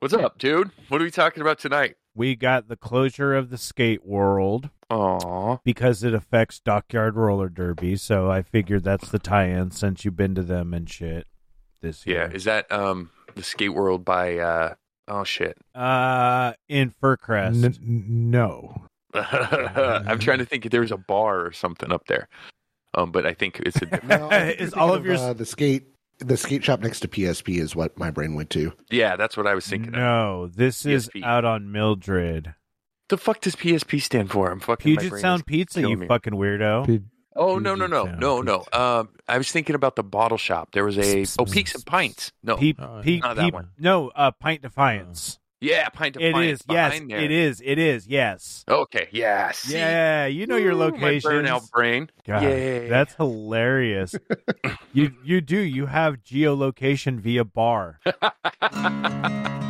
What's up, dude? What are we talking about tonight? We got the closure of the skate world Aw. because it affects Dockyard Roller Derby. So I figured that's the tie-in since you've been to them and shit this year. Yeah, is that um the skate world by uh oh shit. uh, in Fircrest. N- no. I'm trying to think if there's a bar or something up there. Um, but I think it's a No, I Is all thinking of yours- uh, the skate the skate shop next to PSP is what my brain went to. yeah, that's what I was thinking. of. No, this is PSP. out on Mildred. The fuck does PSP stand for? I'm fucking. my Puget brain Sound Pizza, you me. fucking weirdo. P- Oh no no no Sound no no. Pizza. Um, I was thinking about the bottle shop. There was a oh Peaks and Pints. No, Peep, Oh, peep, not that one. No, uh, Pint Defiance. Yeah, Pint of It Pints is. Yes, there. it is. It is. Yes. Okay, Yes. Yeah, you know your Ooh, My location. burnout brain. God, yeah, that's hilarious. you you do. You have geolocation via bar.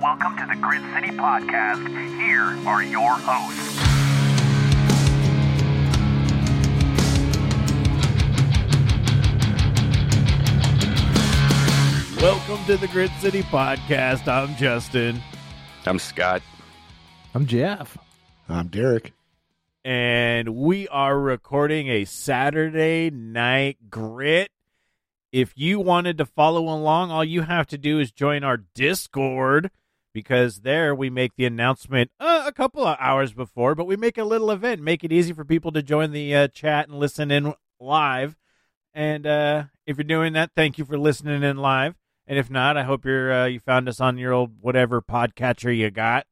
Welcome to the Grit City Podcast. Here are your hosts. Welcome to the Grit City Podcast. I'm Justin, I'm Scott. I'm Jeff. I'm Derek. and we are recording a Saturday night grit. If you wanted to follow along, all you have to do is join our Discord because there we make the announcement uh, a couple of hours before, but we make a little event, make it easy for people to join the uh, chat and listen in live. And uh, if you're doing that, thank you for listening in live. And if not, I hope you're uh, you found us on your old whatever podcatcher you got.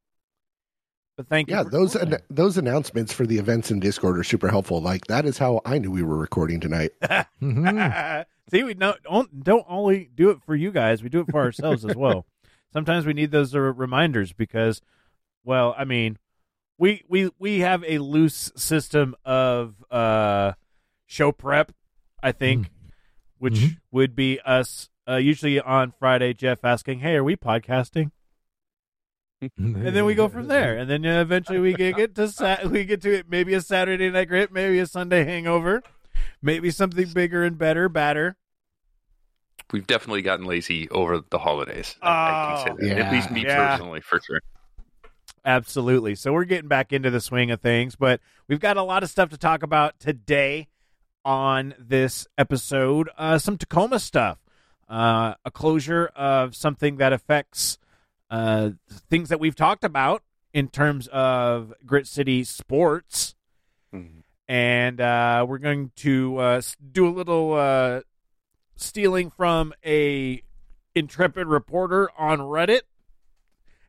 But thank you. Yeah, those an- those announcements for the events in Discord are super helpful. Like that is how I knew we were recording tonight. Mhm. See, we don't, don't don't only do it for you guys; we do it for ourselves as well. Sometimes we need those uh, reminders because, well, I mean, we we we have a loose system of uh show prep. I think, which Mhm. would be us uh, usually on Friday. Jeff asking, "Hey, are we podcasting?" and then we go from there, and then uh, eventually we get, to sa- we get to it. Maybe a Saturday night grit, maybe a Sunday hangover, maybe something bigger and better, badder. We've definitely gotten lazy over the holidays. I, I can Oh, say that. At least yeah. me Yeah. personally, for sure. Absolutely. So we're getting back into the swing of things, but we've got a lot of stuff to talk about today on this episode. Uh, some Tacoma stuff, uh, a closure of something that affects uh, things that we've talked about in terms of Grit City sports. Mhm. and uh, we're going to uh, do a little uh, stealing from a intrepid reporter on Reddit,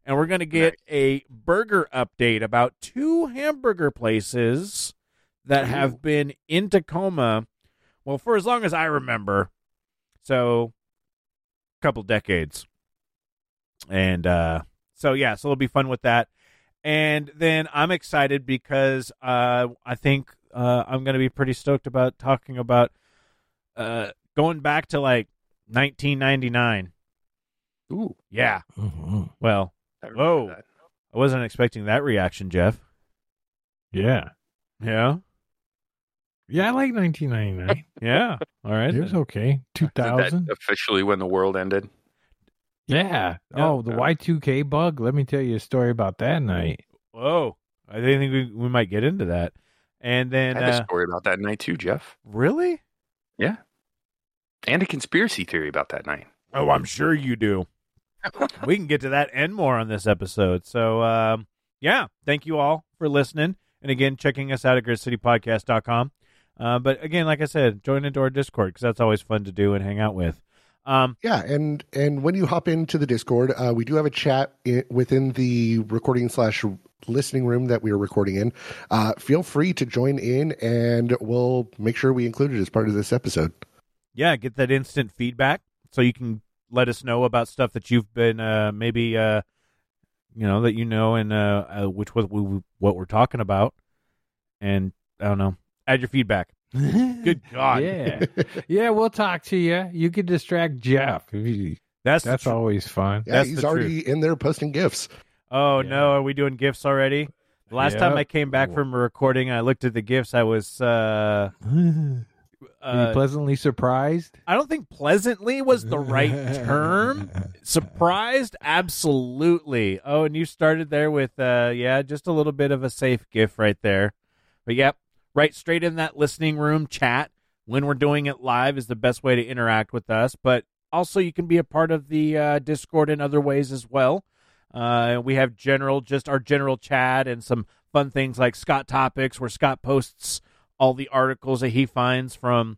and we're going to get a burger update about two hamburger places that have been in Tacoma, well, for as long as I remember, so a couple decades, and uh, so yeah, so it'll be fun with that. And then I'm excited because uh, I think uh, I'm going to be pretty stoked about talking about uh, going back to like 1999. Ooh. Yeah. Mhm. Well, I Whoa. that. I wasn't expecting that reaction, Jeff. Yeah. Yeah. Yeah, I like 1999. Yeah. All right. it was okay. Is that 2000. officially when the world ended? Yeah. Yeah. Oh, the Y2K bug. Let me tell you a story about that night. Whoa. I think we, we might get into that. And then, I have uh, a story about that night too, Jeff. really? Yeah. And a conspiracy theory about that night. Oh, I'm sure you do. we can get to that and more on this episode. So, um, yeah, thank you all for listening. And again, checking us out at gritcitypodcast.com. Uh, but again, like I said, join into our Discord because that's always fun to do and hang out with. Um, Yeah, and and when you hop into the Discord, uh, we do have a chat i within the recording slash listening room that we are recording in. Uh, feel free to join in, and we'll make sure we include it as part of this episode. Yeah, get that instant feedback so you can let us know about stuff that you've been uh, maybe uh, you know that you know and uh, uh, which was we what we're talking about, and I don't know, add your feedback. Good God, Yeah. yeah, we'll talk to you. You can distract Jeff. That's That's tr- always fun. Yeah, That's he's the already in there posting gifts. Oh Yeah. no, are we doing gifts already? The last time I came back from a recording, I looked at the gifts. I was uh, Were you uh pleasantly surprised? I don't think pleasantly was the right term. Surprised, absolutely. Oh, and you started there with uh yeah, just a little bit of a safe gift right there. But yep, right straight in that listening room chat when we're doing it live is the best way to interact with us, but also you can be a part of the uh, Discord in other ways as well. Uh, we have general, just our general chat and some fun things like Scott Topics, where Scott posts all the articles that he finds from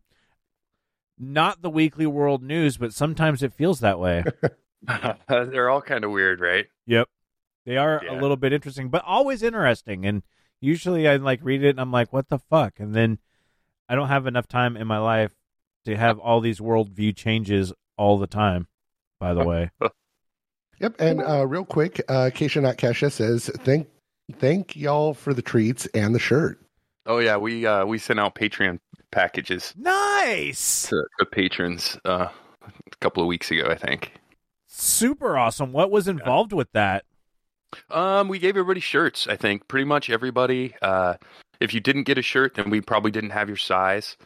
not the weekly world news, but sometimes it feels that way. They're all kind of weird, right? yep. They are a little bit interesting, but always interesting. And usually I like read it and I'm like, what the fuck? And then I don't have enough time in my life to have all these worldview changes all the time, by the way. Yep. And uh, real quick, uh, Keisha Not Kesha says, thank thank y'all for the treats and the shirt. Oh yeah, we uh, we sent out Patreon packages nice. to, to patrons uh, a couple of weeks ago, I think. Super awesome. What was involved with that? Um, we gave everybody shirts. I think pretty much everybody. Uh, if you didn't get a shirt, then we probably didn't have your size.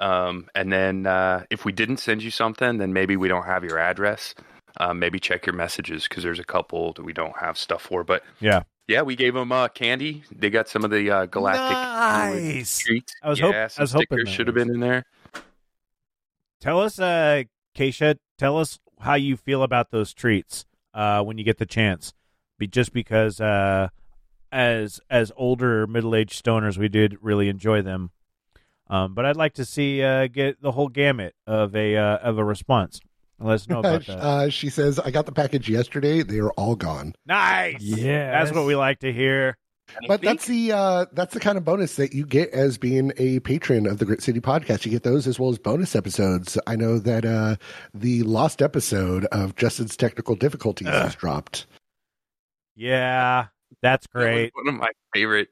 Um, and then uh, if we didn't send you something, then maybe we don't have your address. Um, maybe check your messages because there's a couple that we don't have stuff for. But Yeah. Yeah, we gave them uh, candy. They got some of the uh, galactic Nice. treats. I was yeah, hop- I was hoping stickers should have been in there. Tell us, uh, Keisha, tell us how you feel about those treats uh, when you get the chance. Be just because uh, as as older middle aged stoners, we did really enjoy them. Um, but I'd like to see uh, get the whole gamut of a uh, of a response. Let us know about that. Uh, she says, I got the package yesterday. They are all gone. nice. Yeah. that's what we like to hear. And But think- that's the uh, that's the kind of bonus that you get as being a patron of the Grit City podcast. You get those as well as bonus episodes. I know that uh, the lost episode of Justin's technical difficulties has dropped. Yeah, that's that was great. one of my favorite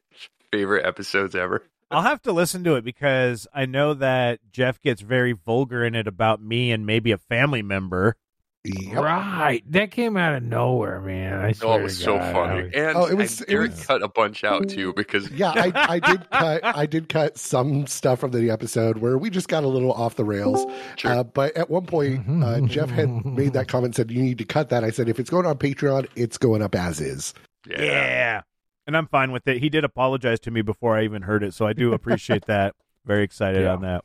favorite episodes ever. I'll have to listen to it because I know that Jeff gets very vulgar in it about me and maybe a family member. Yep. Right. That came out of nowhere, man. I Oh, it was so God, funny, was- and Oh, it was- I, it Eric was- cut a bunch out too because Yeah, I, I did cut. I did cut some stuff from the episode where we just got a little off the rails. Sure. Uh, but at one point, uh, Jeff had made that comment, said you need to cut that. I said if it's going on Patreon, it's going up as is. Yeah. And I'm fine with it. He did apologize to me before I even heard it, so I do appreciate that. Very excited Yeah. on that.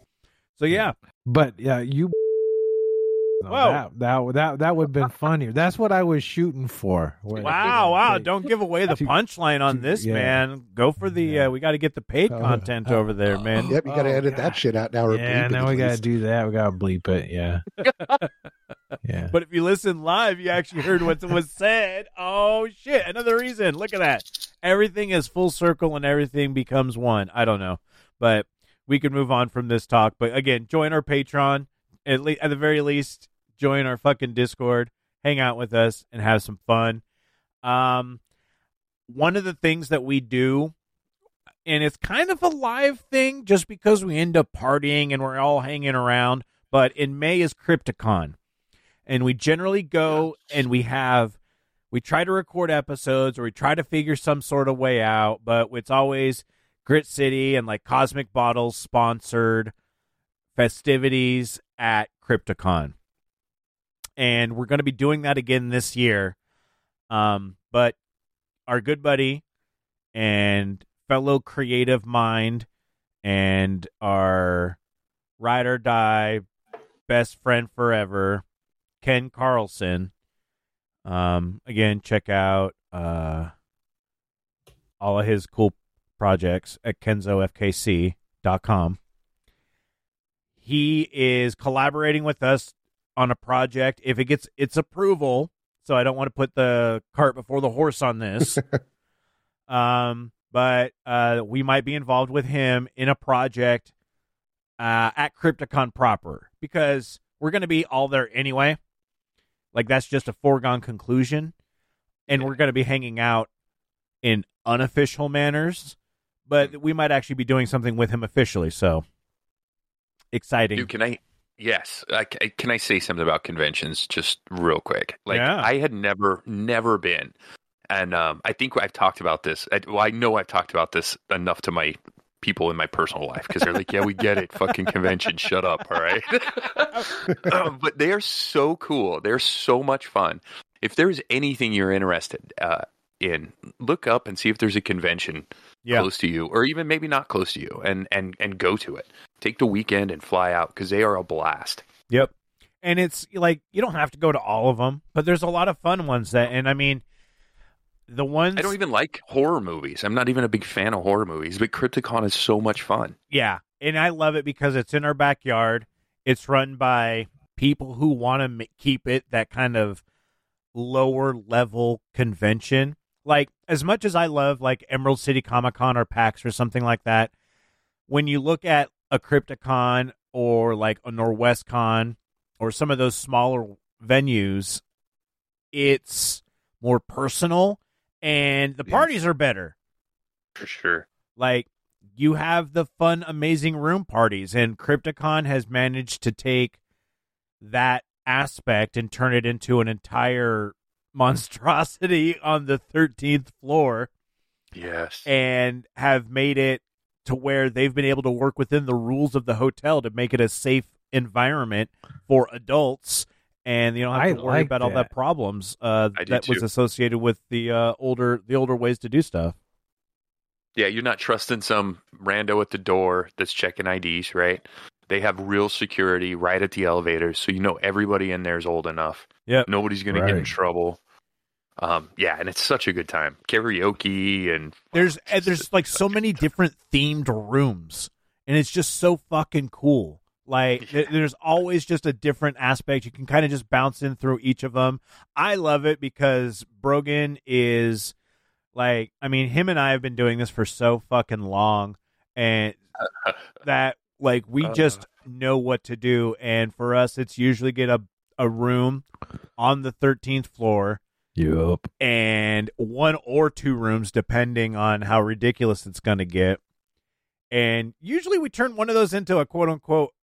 So yeah, But yeah, you. No, Whoa. That that that that would have been funnier. That's what I was shooting for. Wow, wow! Like, Don't give away the punchline on this, yeah. man. Go for the. Yeah. Uh, we got to get the paid Uh, content uh, over there, man. Yep, you got to Oh, edit God. that shit out now. Or Yeah, bleep now at we gotta do that. We gotta bleep it. Yeah. yeah. But if you listen live, you actually heard what was said. Oh shit! Another reason. Look at that. Everything is full circle and everything becomes one. I don't know, but we can move on from this talk. But again, join our Patreon. At le- at the very least, join our fucking Discord. Hang out with us and have some fun. Um, one of the things that we do, and it's kind of a live thing, just because we end up partying and we're all hanging around. But in May is Crypticon and we generally go and we have we try to record episodes or we try to figure some sort of way out but it's always grit city and like cosmic bottles sponsored festivities at crypticon and we're going to be doing that again this year um but our good buddy and fellow creative mind and our ride or die best friend forever Ken Carlson. Um, again, check out uh, all of his cool projects at kenzofkc.com. He is collaborating with us on a project. If it gets its approval, so I don't want to put the cart before the horse on this. um, but uh, we might be involved with him in a project uh, at Crypticon proper because we're going to be all there anyway. Like that's just a foregone conclusion, and we're going to be hanging out in unofficial manners. But we might actually be doing something with him officially. So exciting! Dude, can I? Yes, I, I- can I say something about conventions just real quick? Like Yeah. I had never, never been, and um, I think I've talked about this. I, well, I know I've talked about this enough to my people in my personal life because they're like, "Yeah, we get it, fucking convention, shut up, all right." Um, but they are so cool. They're so much fun. If there's anything you're interested uh, in, look up and see if there's a convention Yeah. close to you, or even maybe not close to you, and and and go to it. Take the weekend and fly out because they are a blast. Yep. And it's like you don't have to go to all of them, but there's a lot of fun ones that, and I mean, the ones I don't even like horror movies. I'm not even a big fan of horror movies, but Crypticon is so much fun. Yeah, and I love it because it's in our backyard. It's run by people who want to m- keep it that kind of lower level convention. Like as much as I love like Emerald City Comic Con or PAX or something like that, when you look at a Crypticon or like a Norwescon or some of those smaller venues, it's more personal and the Yes. parties are better. For sure. Like you have the fun, amazing room parties, and Crypticon has managed to take that aspect and turn it into an entire monstrosity on the 13th floor Yes. and have made it to where they've been able to work within the rules of the hotel to make it a safe environment for adults and you don't have I to worry like about all that. that problems uh, I do that was associated with the uh, older the older ways to do stuff Yeah, you're not trusting some rando at the door that's checking IDs, right? They have real security right at the elevators, so you know everybody in there is old enough. Yeah, Nobody's going to get in trouble. Um, yeah, and it's such a good time. Karaoke and There's and there's like so many different themed rooms, and it's just so fucking cool. Like there- there's always just a different aspect. You can kind of just bounce in through each of them. I love it because Brogan is like, I mean, him and I have been doing this for so fucking long, and that like we Uh. just know what to do. And for us, it's usually get a a room on the 13th floor Yep. and one or two rooms depending on how ridiculous it's going to get. And usually we turn one of those into a quote unquote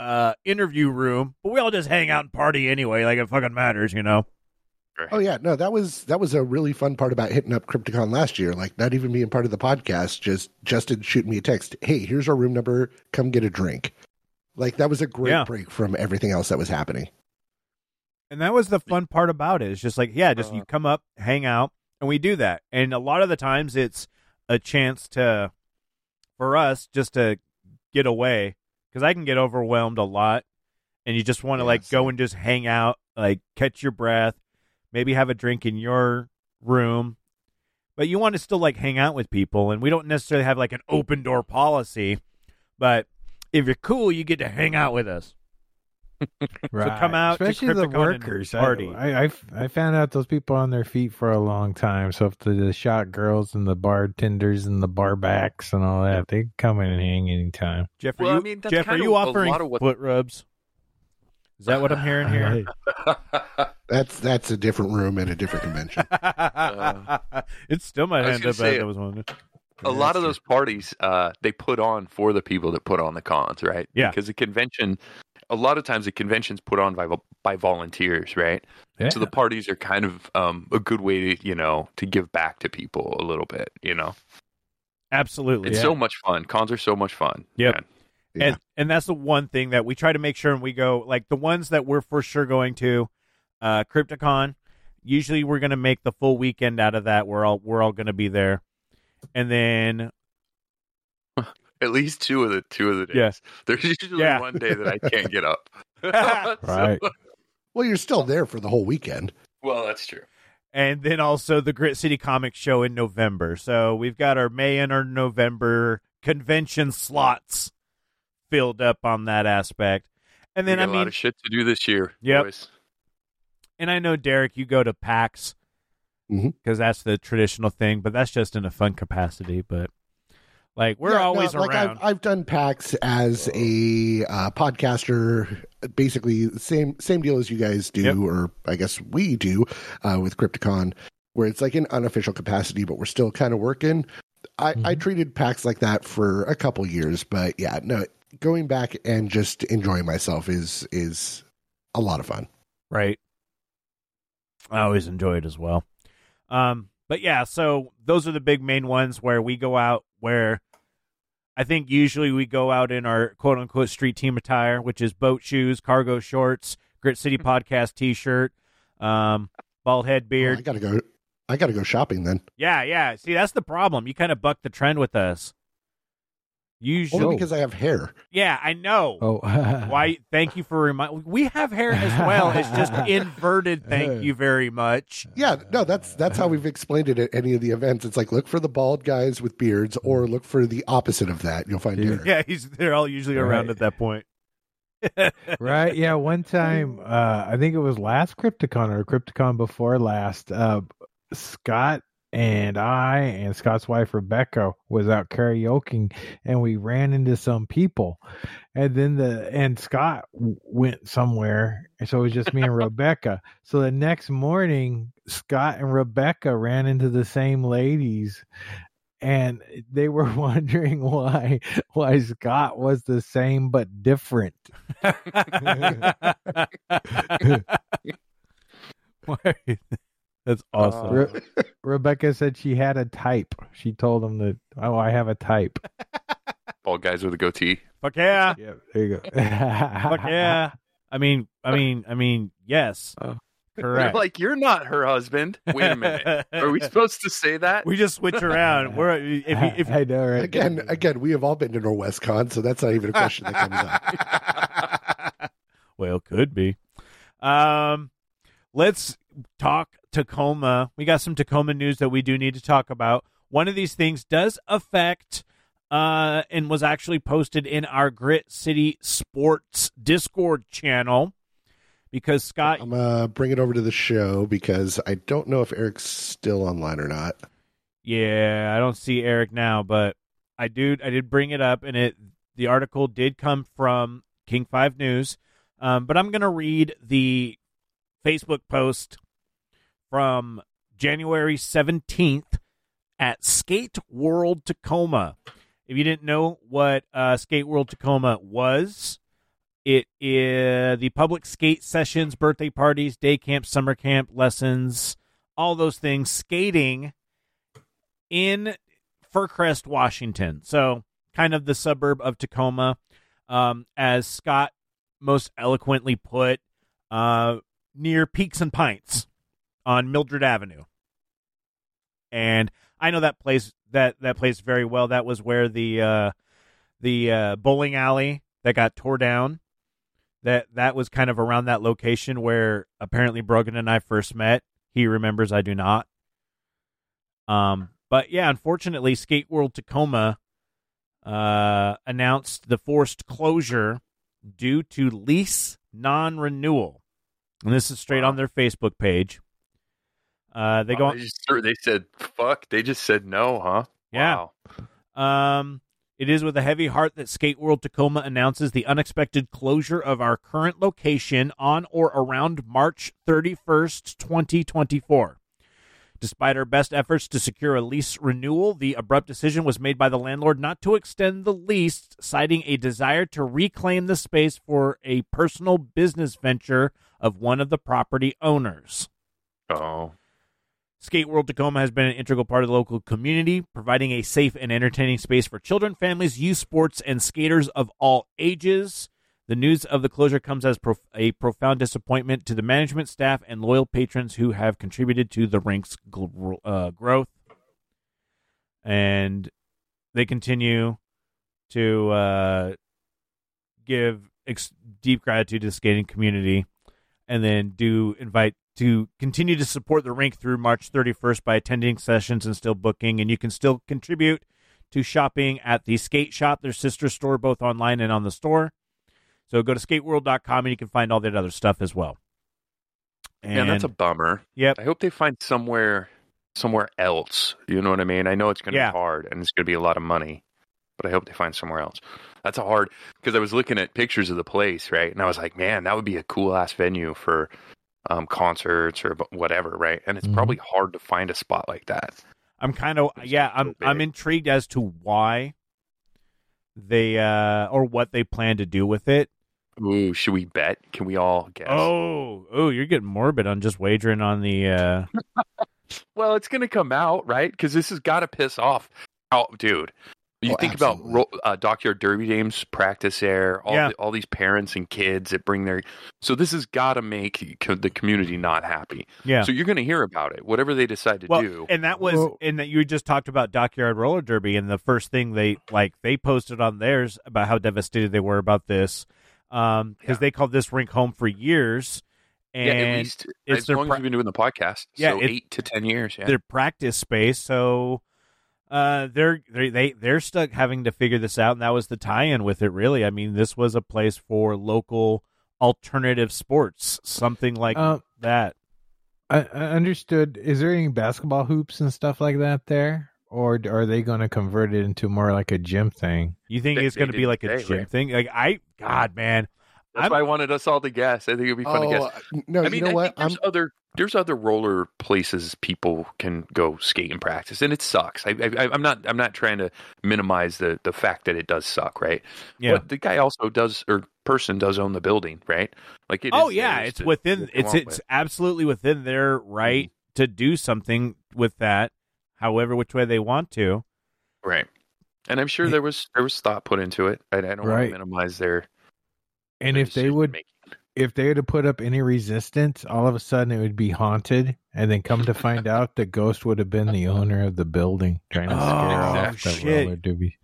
uh, interview room, but we all just hang out and party anyway, like it fucking matters, you know. Oh yeah, no, that was that was a really fun part about hitting up Crypticon last year. Like not even being part of the podcast, just Justin shooting me a text. Hey, here's our room number. Come get a drink. Like that was a great Yeah. break from everything else that was happening. And that was the fun part about it. It's just like, yeah, just you come up, hang out, and we do that. And a lot of the times it's a chance to, for us, just to get away because I can get overwhelmed a lot. And you just want to like go and just hang out, like catch your breath, maybe have a drink in your room. But you want to still like hang out with people. And we don't necessarily have like an open door policy. But if you're cool, you get to hang out with us. Right. come out to especially the Crypticon workers. Party. I, I I found out those people on their feet for a long time. So if the, the shot girls and the bartenders and the bar backs and all that, they come in and hang anytime. Jeff, are Well, I you, mean, Jeff, are you offering of what- foot rubs? Is that what I'm hearing here? That's that's a different room and a different convention. it still might end up say, as that was one. a lot of those parties uh, they put on for the people that put on the cons, right? Yeah. Because the convention, a lot of times the convention's put on by by volunteers, right? Yeah. So the parties are kind of um, a good way to you know to give back to people a little bit. You know, Absolutely. it's Yeah. so much fun. Cons are so much fun. Yep. man. Yeah. And and that's the one thing that we try to make sure and we go like the ones that we're for sure going to, uh Crypticon. Usually we're gonna make the full weekend out of that. We're all we're all gonna be there. And then At least two of the two of the days. Yeah. There's usually Yeah. one day that I can't get up. Right. well, you're still there for the whole weekend. well, that's true. and then also the Grit City Comic Show in November. So we've got our May and our November convention slots filled up on that aspect. And we then got I a lot mean, of shit to do this year. Yep. boys. and I know Derek, you go to PAX because Mhm. that's the traditional thing, but that's just in a fun capacity. But Like we're Yeah, no, always like around. I've, I've done PAX as a uh, podcaster, basically same same deal as you guys do, Yep. or I guess we do uh, with Crypticon, where it's like an unofficial capacity, but we're still kind of working. I, I treated PAX like that for a couple years, but yeah, no, going back and just enjoying myself is is a lot of fun. right. I always enjoy it as well. Um, but yeah, so those are the big main ones where we go out where I think usually we go out in our quote unquote street team attire, which is boat shoes, cargo shorts, Grit City Podcast t shirt, um, bald head Oh, beard. I gotta go. I gotta go shopping then. Yeah, yeah. See, that's the problem. You kind of buck the trend with us. Usually, Only because I have hair. yeah, I know. Oh, Why? Thank you for reminding. We have hair as well. It's just inverted. Thank you very much. Yeah, no, that's that's how we've explained it at any of the events. It's like look for the bald guys with beards, or look for the opposite of that. You'll find Yeah. hair. Yeah, he's they're all usually around Right. at that point. right? Yeah, one time, uh, I think it was last Crypticon or Crypticon before last. Uh, Scott and I and Scott's wife Rebecca was out karaokeing, and we ran into some people, and then the and Scott w- went somewhere, and so it was just me and Rebecca. So the next morning, Scott and Rebecca ran into the same ladies. And they were wondering why why Scott was the same but different. That's awesome. Uh, Re- Rebecca said she had a type. She told him that, oh, I have a type. Bald guys with a goatee. Fuck yeah. Yeah, there you go. Fuck yeah. I mean, I mean, I mean, yes. Oh. Correct. They're like, you're not her husband. Wait a minute. Are we supposed to say that? we just switch around. We're if you, if I know, right? Again, again, we have all been to Norwescon, so that's not even a question that comes up. well, could be. Um, let's talk Tacoma. We got some Tacoma news that we do need to talk about. One of these things does affect, uh, and was actually posted in our Grit City Sports Discord channel because Scott. I'm going uh, bring it over to the show because I don't know if Eric's still online or not. Yeah, I don't see Eric now, but I do. I did bring it up, and it the article did come from King Five News. Um, but I'm going to read the Facebook post from January 17th at Skate World Tacoma. If you didn't know what uh, Skate World Tacoma was, it is the public skate sessions, birthday parties, day camp, summer camp, lessons, all those things, skating in Fircrest, Washington. So, kind of the suburb of Tacoma. Um, as Scott most eloquently put, uh, near Peaks and Pints on Mildred Avenue. And I know that place that that place very well. That was where the uh, the uh, bowling alley that got tore down. That that was kind of around that location where apparently Brogan and I first met. He remembers, I do not. Um, but yeah, unfortunately, Skate World Tacoma uh, announced the forced closure due to lease non-renewal, and this is straight on their Facebook page. Uh, they go, Oh, they, just, they said, fuck. They just said no, huh? Yeah. Wow. Um, it is with a heavy heart that Skate World Tacoma announces the unexpected closure of our current location on or around March 31st, 2024. Despite our best efforts to secure a lease renewal, the abrupt decision was made by the landlord not to extend the lease, citing a desire to reclaim the space for a personal business venture of one of the property owners. Oh. Skate World Tacoma has been an integral part of the local community, providing a safe and entertaining space for children, families, youth sports, and skaters of all ages. The news of the closure comes as prof- a profound disappointment to the management staff and loyal patrons who have contributed to the rink's gl- uh, growth. And they continue to uh, give ex- deep gratitude to the skating community and then do invite to continue to support the rink through March 31st by attending sessions and still booking. And you can still contribute to shopping at the Skate Shop, their sister store, both online and on the store. So go to skateworld.com and you can find all that other stuff as well. And Yeah, that's a bummer. Yep. I hope they find somewhere somewhere else. You know what I mean? I know it's going to Yeah. be hard and it's going to be a lot of money. but I hope they find somewhere else. That's a hard because I was looking at pictures of the place, right? And I was like, man, that would be a cool ass venue for um, concerts or whatever, right? And it's Mhm. probably hard to find a spot like that. I'm kind of yeah. I'm I'm intrigued as to why they uh or what they plan to do with it. Ooh, should we bet? Can we all guess? Oh, oh, you're getting morbid on just wagering on the. uh well, it's gonna come out, right? Because this has got to piss off. Oh, dude. You Oh, think absolutely. about uh, Dockyard Derby games practice there, all Yeah. the, all these parents and kids that bring their. So this has got to make the community not happy. Yeah. So you're going to hear about it, whatever they decide to well, do. and that was Well- and that you just talked about Dockyard Roller Derby, and the first thing they like they posted on theirs about how devastated they were about this, um, because Yeah. they called this rink home for years, and yeah, at least it's as long pra- as you've been doing the podcast. Yeah, so it- eight to ten years. Yeah, their practice space. So uh, they're they they they're stuck having to figure this out, and that was the tie-in with it. Really, I mean, this was a place for local alternative sports, something like Uh, that. I, I understood. Is there any basketball hoops and stuff like that there, or are they going to convert it into more like a gym thing? You think They- it's going to be like a gym right? thing? Like I, God, man, that's I'm- why I wanted us all to guess. I think it'd be fun to guess. Oh, no, I mean, you know I what? there's other there's other roller places people can go skate and practice, and it sucks. I, I, I'm not I'm not trying to minimize the the fact that it does suck, right? yeah. But the guy also does or person does own the building, right? Like it. oh is yeah, it's to within it's it's with. Mm-hmm. absolutely within their right to do something with that, however which way they want to. right. And I'm sure there was there was thought put into it. I, I don't want to minimize their. And if they would, decision-making. if they were to put up any resistance, all of a sudden it would be haunted, and then come to find out the ghost would have been the owner of the building trying to scare Oh, off the shit. roller derby.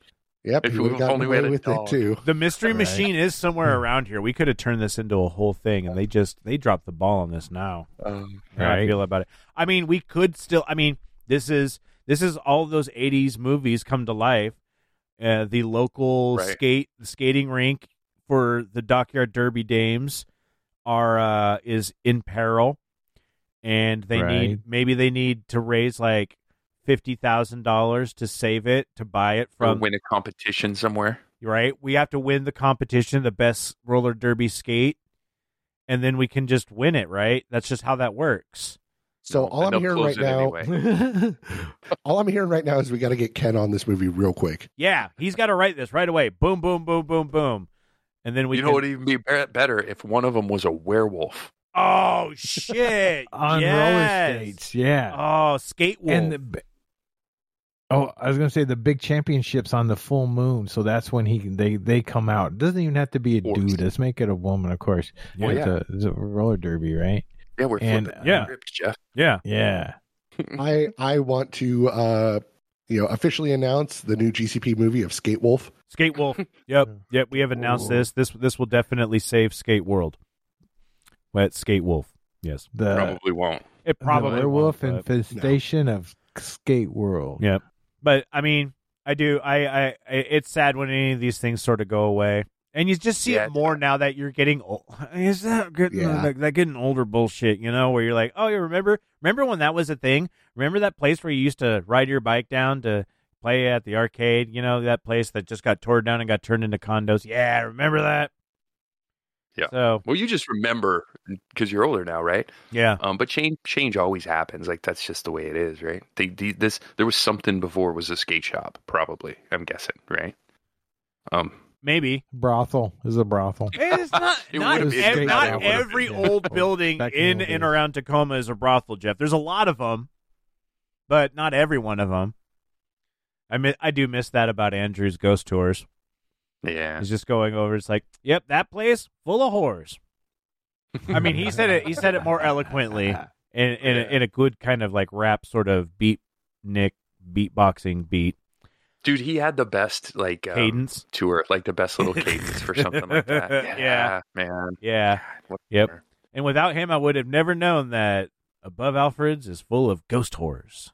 Yep, If we- would have gotten only we away with dog. it too. The mystery Right. machine is somewhere Hmm. around here. We could have turned this into a whole thing, and they just they dropped the ball on this now. Um, How I feel about it. I mean, we could still. I mean, this is this is all those '80s movies come to life. Uh, the local Right. skate skating rink for the Dockyard Derby Dames are uh, is in peril, and they Right. need maybe they need to raise like fifty thousand dollars to save it to buy it or from win a competition somewhere. right? We have to win the competition, the best roller derby skate, and then we can just win it, right? That's just how that works. So No, all I'm hearing right now, anyway. all I'm hearing right now is we got to get Ken on this movie real quick. Yeah, he's got to write this right away. Boom, boom, boom, boom, boom, and then we you can. know what would even be be- better if one of them was a werewolf. oh shit! on yes. roller skates. Yeah, Oh, skate wolf. and the, b- oh, I was gonna say the big championships on the full moon. So that's when he they they come out. It doesn't even have to be a dude. Let's make it a woman, of course. Yeah. It's a, it's a roller derby, right? Yeah, we're And, flipping yeah. the script, Jeff. yeah, Yeah. I I want to uh you know officially announce the new GCP movie of Skate Wolf. skate wolf. yep, yep. We have announced this. This this will definitely save Skate World. Wet skate wolf. Yes, The Probably won't. it probably the werewolf won't, but- infestation of skate world. Yep. But I mean, I do. I, I. I- It's sad when any of these things sort of go away, and you just see Yeah, it more now that you're getting old. Is that getting Yeah. like that getting older bullshit? You know, where you're like, oh, you remember? Remember when that was a thing? Remember that place where you used to ride your bike down to play at the arcade? You know, that place that just got torn down and got turned into condos. Yeah, remember that? Yeah. So Well, you just remember because you're older now, right? yeah, Um, but change change always happens. Like that's just the way it is, right? They, the, this there was something before it was a skate shop, probably. I'm guessing, right? Um, maybe Brothel is a brothel. It's not It not, would've been ev- not every been, yeah. old oh, building Back in the in old and around Tacoma is a brothel, Jeff. There's a lot of them, but not every one of them. I mean, I do miss that about Andrew's ghost tours. yeah. He's just going over. It's like, yep, that place full of whores. I mean, he said it. He said it more eloquently in in, a, in a good kind of like rap sort of beat Nick beatboxing beat Dude, he had the best like um, cadence. tour, like the best little cadence for something like that. Yeah, Yeah. man. Yeah. What- Yep. And without him, I would have never known that Above Alfred's is full of ghost horrors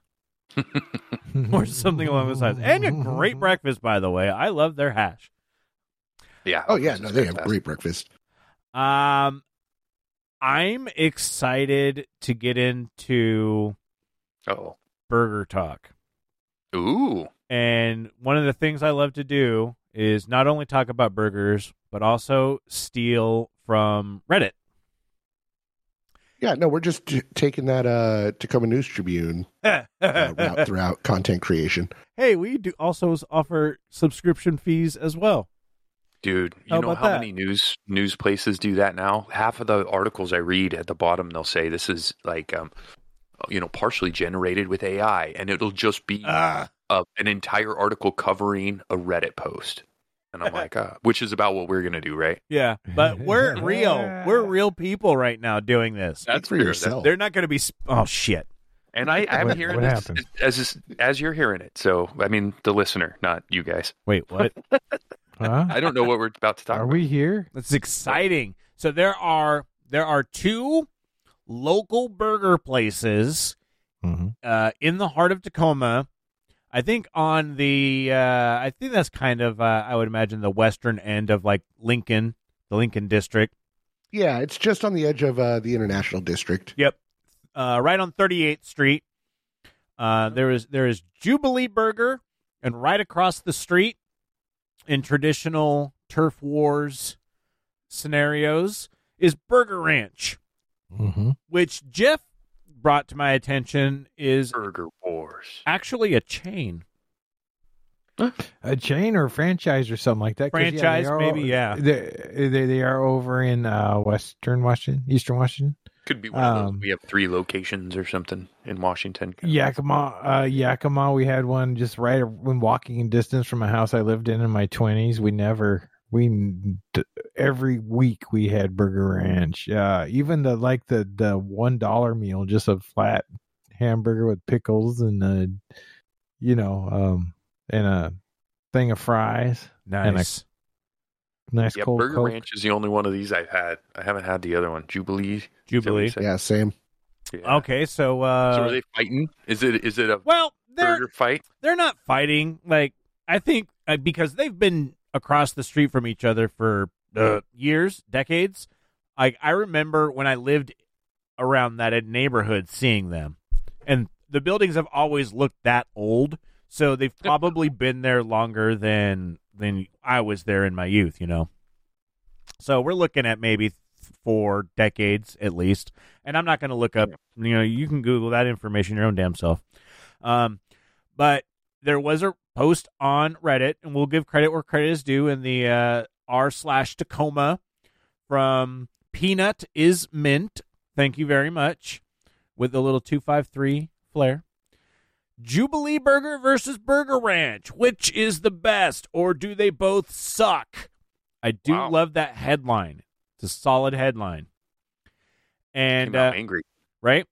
or something along those lines. And a great breakfast, by the way. I love their hash. Yeah. Oh yeah, no, is they have great breakfast. Um, I'm excited to get into Oh. burger talk. Ooh. And one of the things I love to do is not only talk about burgers, but also steal from Reddit. Yeah, no, we're just t- taking that uh, Tacoma News Tribune uh, route throughout content creation. hey, we do also offer subscription fees as well. Dude, you How know how that? many news news places do that now? Half of the articles I read at the bottom they'll say this is like um you know partially generated with AI and it'll just be Ah. Uh, an entire article covering a Reddit post. And I'm like, uh, which is about what we're going to do, right? Yeah, but we're real. We're real people right now doing this. That's for yourself. They're not going to be. Sp- oh shit! And I, I'm What- hearing what this happened? as as as you're hearing it. So, I mean, the listener, not you guys. Wait, what? Huh? I don't know what we're about to talk Are about. we here? That's exciting. So there are there are two local burger places Mm-hmm. uh, in the heart of Tacoma. I think on the uh, I think that's kind of uh, I would imagine the western end of like Lincoln, the Lincoln district. Yeah, it's just on the edge of uh, the International District. Yep, uh, right on 38th Street. Uh, there is there is Jubilee Burger, and right across the street, in traditional turf wars scenarios, is Burger Ranch. Mm-hmm. which Jeff brought to my attention is Burger Wars. actually a chain. A chain or franchise or something like that. they Franchise, are- maybe, yeah. They, they they are over in uh, Western Washington, Eastern Washington. Could be one of Um, those. We have three locations or something in Washington. Yakima, uh, Yakima. We had one just right when walking distance from a house I lived in in my twenties. We never, we every week we had Burger Ranch. Uh, even the like the the one dollar meal, just a flat hamburger with pickles and uh you know, um, and a thing of fries, And a nice Yeah, cold Burger Coke. Ranch is the only one of these I've had. I haven't had the other one, Jubilee. Is that what you Jubilee. Yeah, same. Yeah. Okay, so uh, So are they fighting? Is it is it a well, they're burger fight? they're not fighting. Like I think uh, because they've been across the street from each other for uh, years, decades. Like I remember when I lived around that neighborhood, seeing them, and the buildings have always looked that old. So they've probably been there longer than than I was there in my youth. You know. So we're looking at maybe four decades at least. And I'm not going to look up. You know, you can Google that information your own damn self. Um, but there was a post on Reddit, and we'll give credit where credit is due in the uh, r slash Tacoma from Peanut is Mint. Thank you very much. With a little two five three flair. Jubilee Burger versus Burger Ranch. Which is the best, or do they both suck? I do Wow. love that headline. It's a solid headline. And Came out uh, angry. right,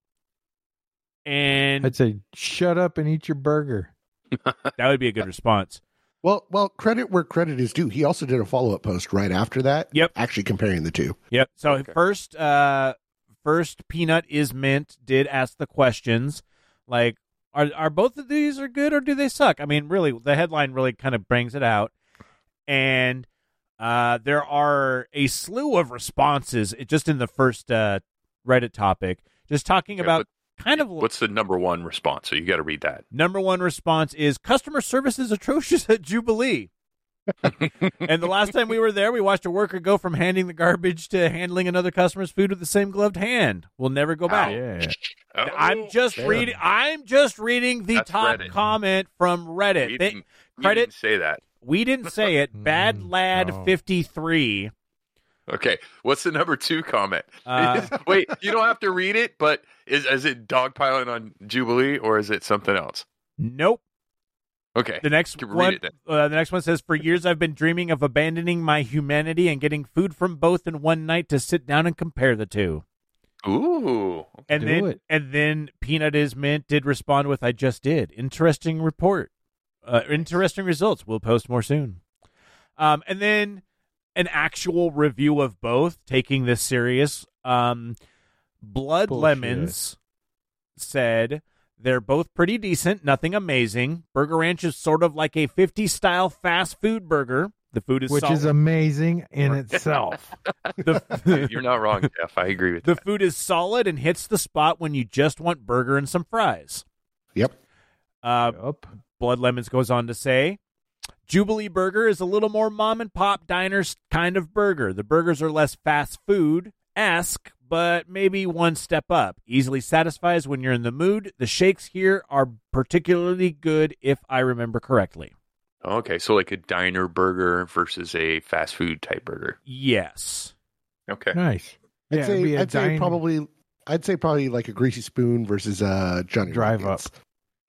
and I'd say shut up and eat your burger. that would be a good response. Well, well, credit where credit is due. He also did a follow up post right after that. Yep. Actually comparing the two. Yep. So Okay. first, uh, first peanut is mint. Did ask the questions like, are are both of these are good or do they suck? I mean, really, the headline really kind of brings it out, and uh, there are a slew of responses just in the first uh, Reddit topic, just talking Yeah, about kind of What's the number one response? So you got to read that. number one response is customer service is atrocious at Jubilee. and the last time we were there, we watched a worker go from handing the garbage to handling another customer's food with the same gloved hand. We'll never go back. Yeah. I'm just fair. reading. I'm just reading the That's top Reddit. comment from Reddit. We They- didn't, we credit- didn't say that. we didn't say it. Bad Mm, lad no. fifty three. Okay, what's the number two comment? Uh, Wait, you don't have to read it, but is is it dogpiling on Jubilee or is it something else? nope. Okay, The next one. Uh, the next one says, "For years I've been dreaming of abandoning my humanity and getting food from both in one night to sit down and compare the two. ooh, And then it. and then Peanut is Mint did respond with I just did. Interesting report. Uh, interesting results. We'll post more soon. Um, and then an actual review of both, taking this serious. Um, Blood Bullshit. Lemons said they're both pretty decent, nothing amazing. Burger Ranch is sort of like a 50 style fast food burger. The food is Which is amazing in itself. the, you're not wrong, Jeff. I agree with you. the that. food is solid and hits the spot when you just want burger and some fries. Yep. Uh, Yup. Blood Lemons goes on to say, Jubilee Burger is a little more mom and pop diner kind of burger. The burgers are less fast food esque, but maybe one step up. Easily satisfies when you're in the mood. The shakes here are particularly good, if I remember correctly. Okay, so like a diner burger versus a fast food type burger. Yes. Okay. Nice. I'd Yeah, say a I'd say probably I'd say probably like a greasy spoon versus a Johnny Drive Rockets.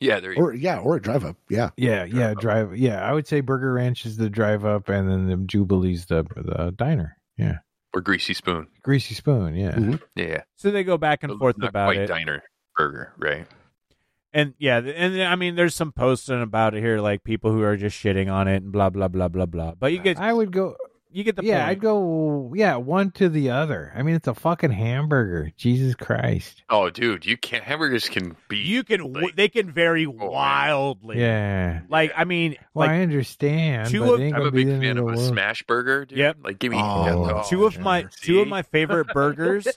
Yeah, there you or yeah, or a drive up. Yeah, Yeah, yeah, drive. Yeah, I would say Burger Ranch is the drive up, and then the Jubilee's the the diner. Yeah, or greasy spoon. Greasy Spoon. Yeah, Mhm. Yeah, So they go back and forth Not about quite it. diner burger, right? And yeah, and I mean, there's some posting about it here, like people who are just shitting on it and blah blah blah blah blah. But you get I would go. You get the yeah, point. I'd go. Yeah, one to the other. I mean, it's a fucking hamburger. Jesus Christ. Oh, dude, you can't. Hamburgers can be. You can like- they can vary man. wildly. Yeah. Like I mean, Well, like I understand. two but of- I'm a big fan of of a world. smash burger. Dude. Yep. Like, give me Oh, two of my two of my favorite burgers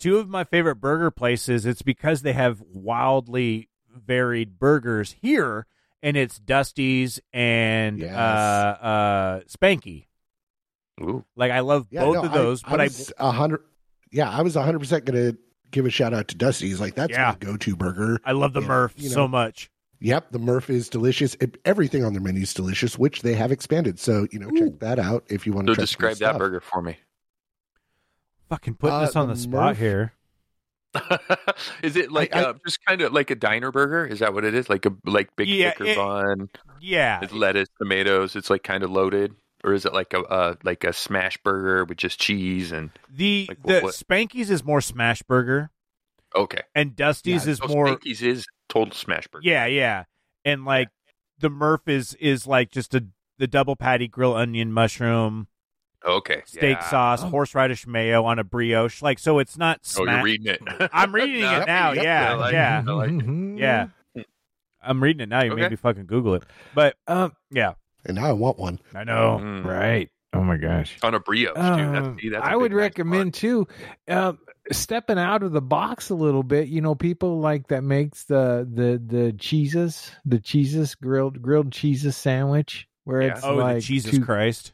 two of my favorite burger places it's because they have wildly varied burgers here and it's dusty's and Yes. uh uh spanky Ooh, like i love yeah. both no, of those I, but I i, was a hundred. Yeah, I was a hundred percent gonna give a shout out to Dusty's. Like that's Yeah. my go to burger. I, love the Yeah, murph you so much Yep, the Murph is delicious. It, everything on their menu is delicious, which they have expanded. So you know, check that out if you want to. so describe that burger for me. fucking putting Uh, this on the the, spot Murph- here is it like I- I- uh, just kind of like a diner burger? Is that what it is? Like a like big Yeah, thicker it- bun, yeah it's lettuce, tomatoes. It's like kind of loaded, or is it like a uh, like a smash burger with just cheese and the Like, the what- spanky's is more smash burger okay? and dusty's Yeah, is So more Spanky's is total smash burger. Yeah, yeah. And like the Murph is is like just a the double patty grill onion mushroom Okay. steak yeah. sauce horseradish mayo on a brioche. Like so it's not Oh, you're reading it. I'm reading No, it now. yep, yeah, like yeah, it. I like it. yeah. I'm reading it now. You made me fucking Google it. But Um, yeah, and now I want one. I know. Mm. right. Oh my gosh. On a brioche, dude. That's, see, that's a I would big, nice recommend too, um, stepping out of the box a little bit. You know, people like that makes the the the cheeses, the cheeses grilled grilled cheeses sandwich, where Yeah. it's Oh, like the Jesus two- Christ.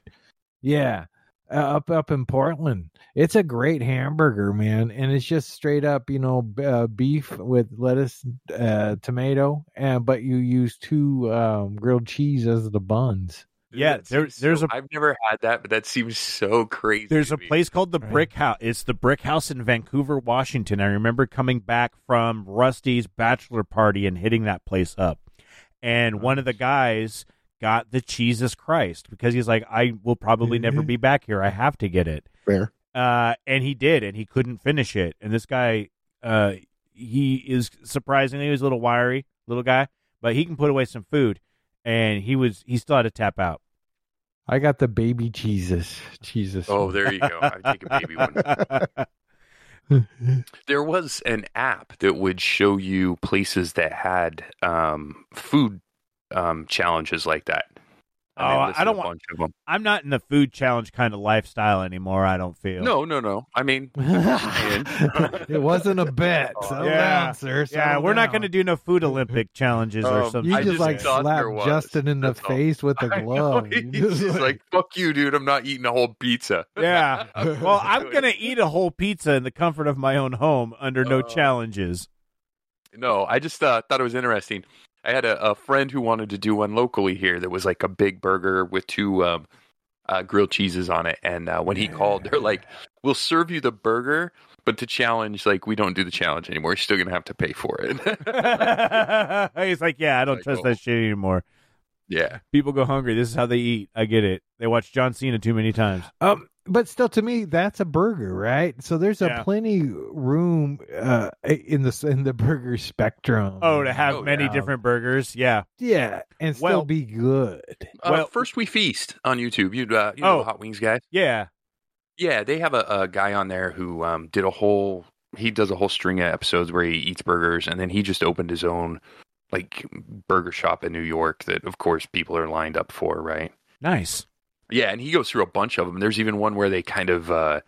Yeah, uh, up up in Portland, it's a great hamburger, man, and it's just straight up, you know, b- uh, beef with lettuce, uh, tomato, and but you use two um, grilled cheese as the buns. Yeah, that there- seems there's so- a- I've never had that, but that seems so crazy. There's a me. place called the Right. Brick House. It's the Brick House in Vancouver, Washington. I remember coming back from Rusty's bachelor party and hitting that place up. And one of the guys got the Jesus Christ because he's like, I will probably never be back here. I have to get it. Fair. Uh, and he did, and he couldn't finish it. And this guy, uh, he is surprisingly, he was a little wiry, little guy, but he can put away some food. And he was, he still had to tap out. I got the baby Jesus. Jesus. Oh, there you go. I take a baby one. There was an app that would show you places that had um, food um, challenges like that. And they Oh, I don't a want- of them. I'm not in the food challenge kind of lifestyle anymore. I don't feel. No, no, no. I mean, it wasn't a bet. Settle Yeah. down, sir. Yeah, we're not going to do no food Olympic challenges or Um, something. You I just, just like thought slap there was. Justin in the That's all. face with a I know. glove. He's just like, fuck you, dude. I'm not eating a whole pizza. yeah. Well, I'm going to eat a whole pizza in the comfort of my own home under no Uh, challenges. No, I just uh, thought it was interesting. I had a, a friend who wanted to do one locally here that was like a big burger with two um, uh, grilled cheeses on it. And uh, when he called, they're like, "We'll serve you the burger, but to challenge, like, we don't do the challenge anymore. You're still gonna have to pay for it." He's like, yeah, I don't Like, trust oh. that shit anymore. yeah, People go hungry. This is how they eat. I get it. They watch John Cena too many times. Um, but still, to me, that's a burger, right? So there's a Yeah. plenty room uh, in the in the burger spectrum. Oh, to have Oh, many yeah. different burgers. Yeah. yeah, and still Well- be good. uh, Well- first we feast on YouTube. You, uh, you know, Oh. Hot Wings guys. Yeah. Yeah, they have a, a guy on there who um, did a whole. He does a whole string of episodes where he eats burgers, and then he just opened his own like burger shop in New York. That of course people are lined up for, right? Nice. Yeah, and he goes through a bunch of them. There's even one where they kind of uh,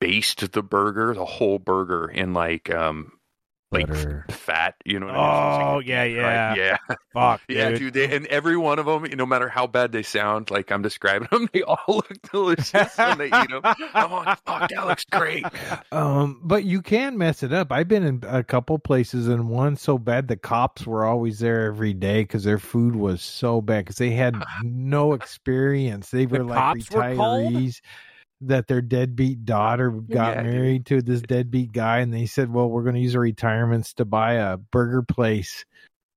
based the burger, the whole burger, in like um, like Butter. fat. You know what I mean? Oh, It's yeah, like- yeah. yeah. Fuck, Yeah, dude. dude. They, and every one of them, no matter how bad they sound, like I'm describing them, they all look delicious when they eat them. Oh, fuck, that looks great. Um, but you can mess it up. I've been in a couple places, and one so bad the cops were always there every day because their food was so bad because they had no experience. They The were like cops were retirees that their deadbeat daughter got Yeah, dude. married to this deadbeat guy, and they said, "Well, we're going to use our retirements to buy a burger place."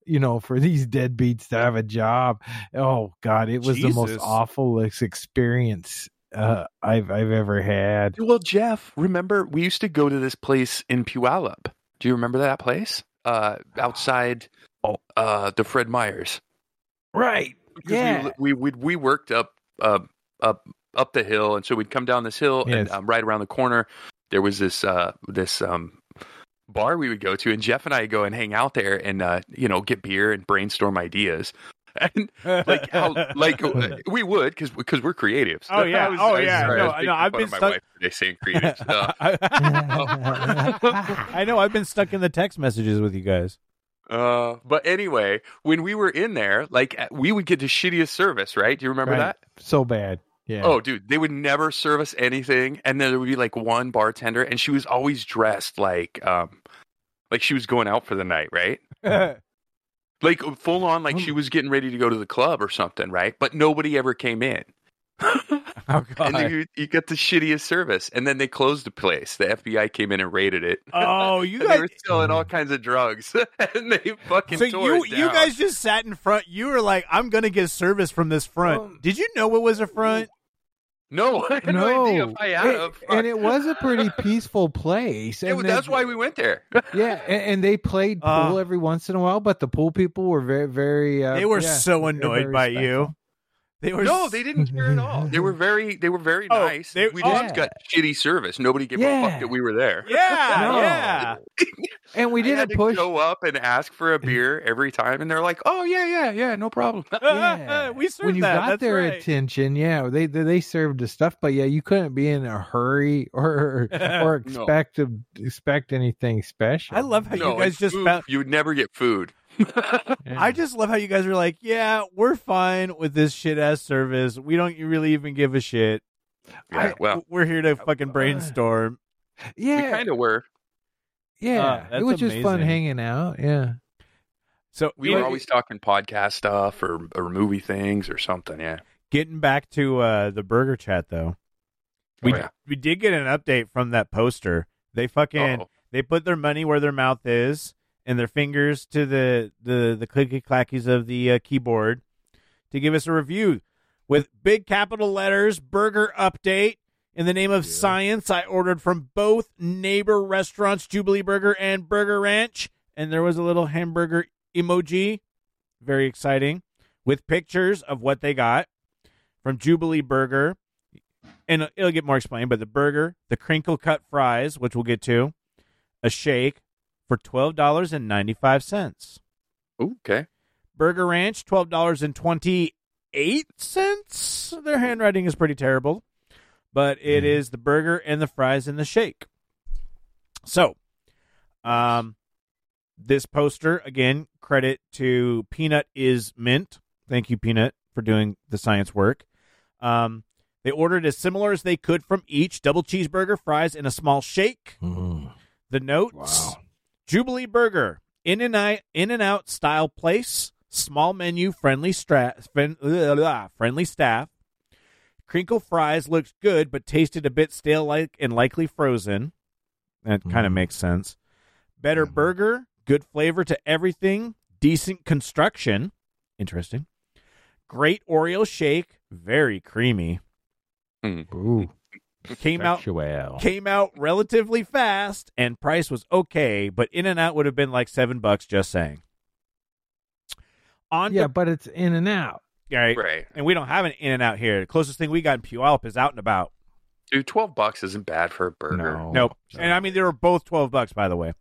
You know, for these deadbeats to have a job. Oh God, it was the most awful experience uh, I've I've ever had. Well, Jeff, remember we used to go to this place in Puyallup. Do you remember that place? Uh, outside uh, the Fred Meyers. Right. Yeah. we we we we worked up uh, up up the hill, and so we'd come down this hill, and um, right around the corner there was this uh, this um, bar we would go to, and Jeff and I go and hang out there, and uh, you know get beer and brainstorm ideas. And like how like we would because because we're creatives. Oh, yeah. Was- Oh, I yeah. sorry, I No, was no, making I've been of my stuck- wife today saying creative stuff. I know. I've been stuck in the text messages with you guys. Uh, but anyway, when we were in there, like uh, we would get the shittiest service, right? Do you remember Right. that? so bad. Yeah. Oh, dude, they would never serve us anything, and then there would be like one bartender, and she was always dressed like, um, like she was going out for the night, right? Like full on, like she was getting ready to go to the club or something, right? But nobody ever came in. oh and god. then you, you got the shittiest service, and then they closed the place. The FBI came in and raided it. Oh, you guys. they were selling all kinds of drugs, and they fucking So tore you it you guys just sat in front. You were like, "I'm gonna get service from this front." Um, Did you know it was a front? No, I had no, idea if I had. It- and it was a pretty peaceful place. Yeah, And well, that's they- why we went there. Yeah, and, and they played pool Uh, every once in a while, but the pool people were very, very. Uh, they were yeah, so annoyed by respectful. you. They were no, they didn't care at all. They were very, they were very Oh, nice. they- we oh. just got shitty service. Nobody gave a fuck that we were there. Yeah, No. yeah. And we I had didn't to push. go up and ask for a beer every time, and they're like, "Oh yeah, yeah, yeah, no problem." Yeah. we served when you that. got That's their right. attention, yeah, they, they they served the stuff, but yeah, you couldn't be in a hurry or or No. expect to expect anything special. I love how no, you guys just food, found. you would never get food. Yeah. I just love how you guys are like, yeah, we're fine with this shit ass service. We don't really even give a shit. yeah, well, we're here to fucking brainstorm. we yeah, we kind of were. yeah, Uh, it was just fun hanging out. Yeah, So We were know, always talking podcast stuff or or movie things or something. Yeah. getting back to uh, the burger chat though. We Oh, yeah. we did get an update from that poster. They fucking Uh-oh. they put their money where their mouth is and their fingers to the the the clicky clackies of the uh, keyboard to give us a review with big capital letters burger update. In the name of science i ordered from both neighbor restaurants jubilee burger and burger ranch. And there was a little hamburger emoji. Very exciting. With pictures of what they got from jubilee burger. And it'll get more explained but the burger the crinkle cut fries which we'll get to a shake for $12.95 Okay. Burger Ranch, twelve dollars and twenty eight cents. Their handwriting is pretty terrible, but it is the burger and the fries and the shake. So, um, this poster again, credit to Peanut is Mint. Thank you, Peanut, for doing the science work. Um, they ordered as similar as they could from each double cheeseburger, fries, and a small shake. The notes: Jubilee Burger, in and out, in and out style place, small menu, friendly stra- friend, ugh, ugh, friendly staff. Crinkle fries looked good, but tasted a bit stale like and likely frozen. That kind of Mm. makes sense. Better burger, good flavor to everything, decent construction. Interesting. Great Oreo shake, very creamy. Ooh, Came out came out relatively fast and price was okay, but In and Out would have been like seven bucks. Just saying. On Yeah, to, but it's in and out. right, Right. and we don't have an In and Out here. The closest thing we got in Puyallup is Out and About. Dude, twelve bucks isn't bad for a burger. No. Nope. And I mean, they were both twelve bucks, by the way.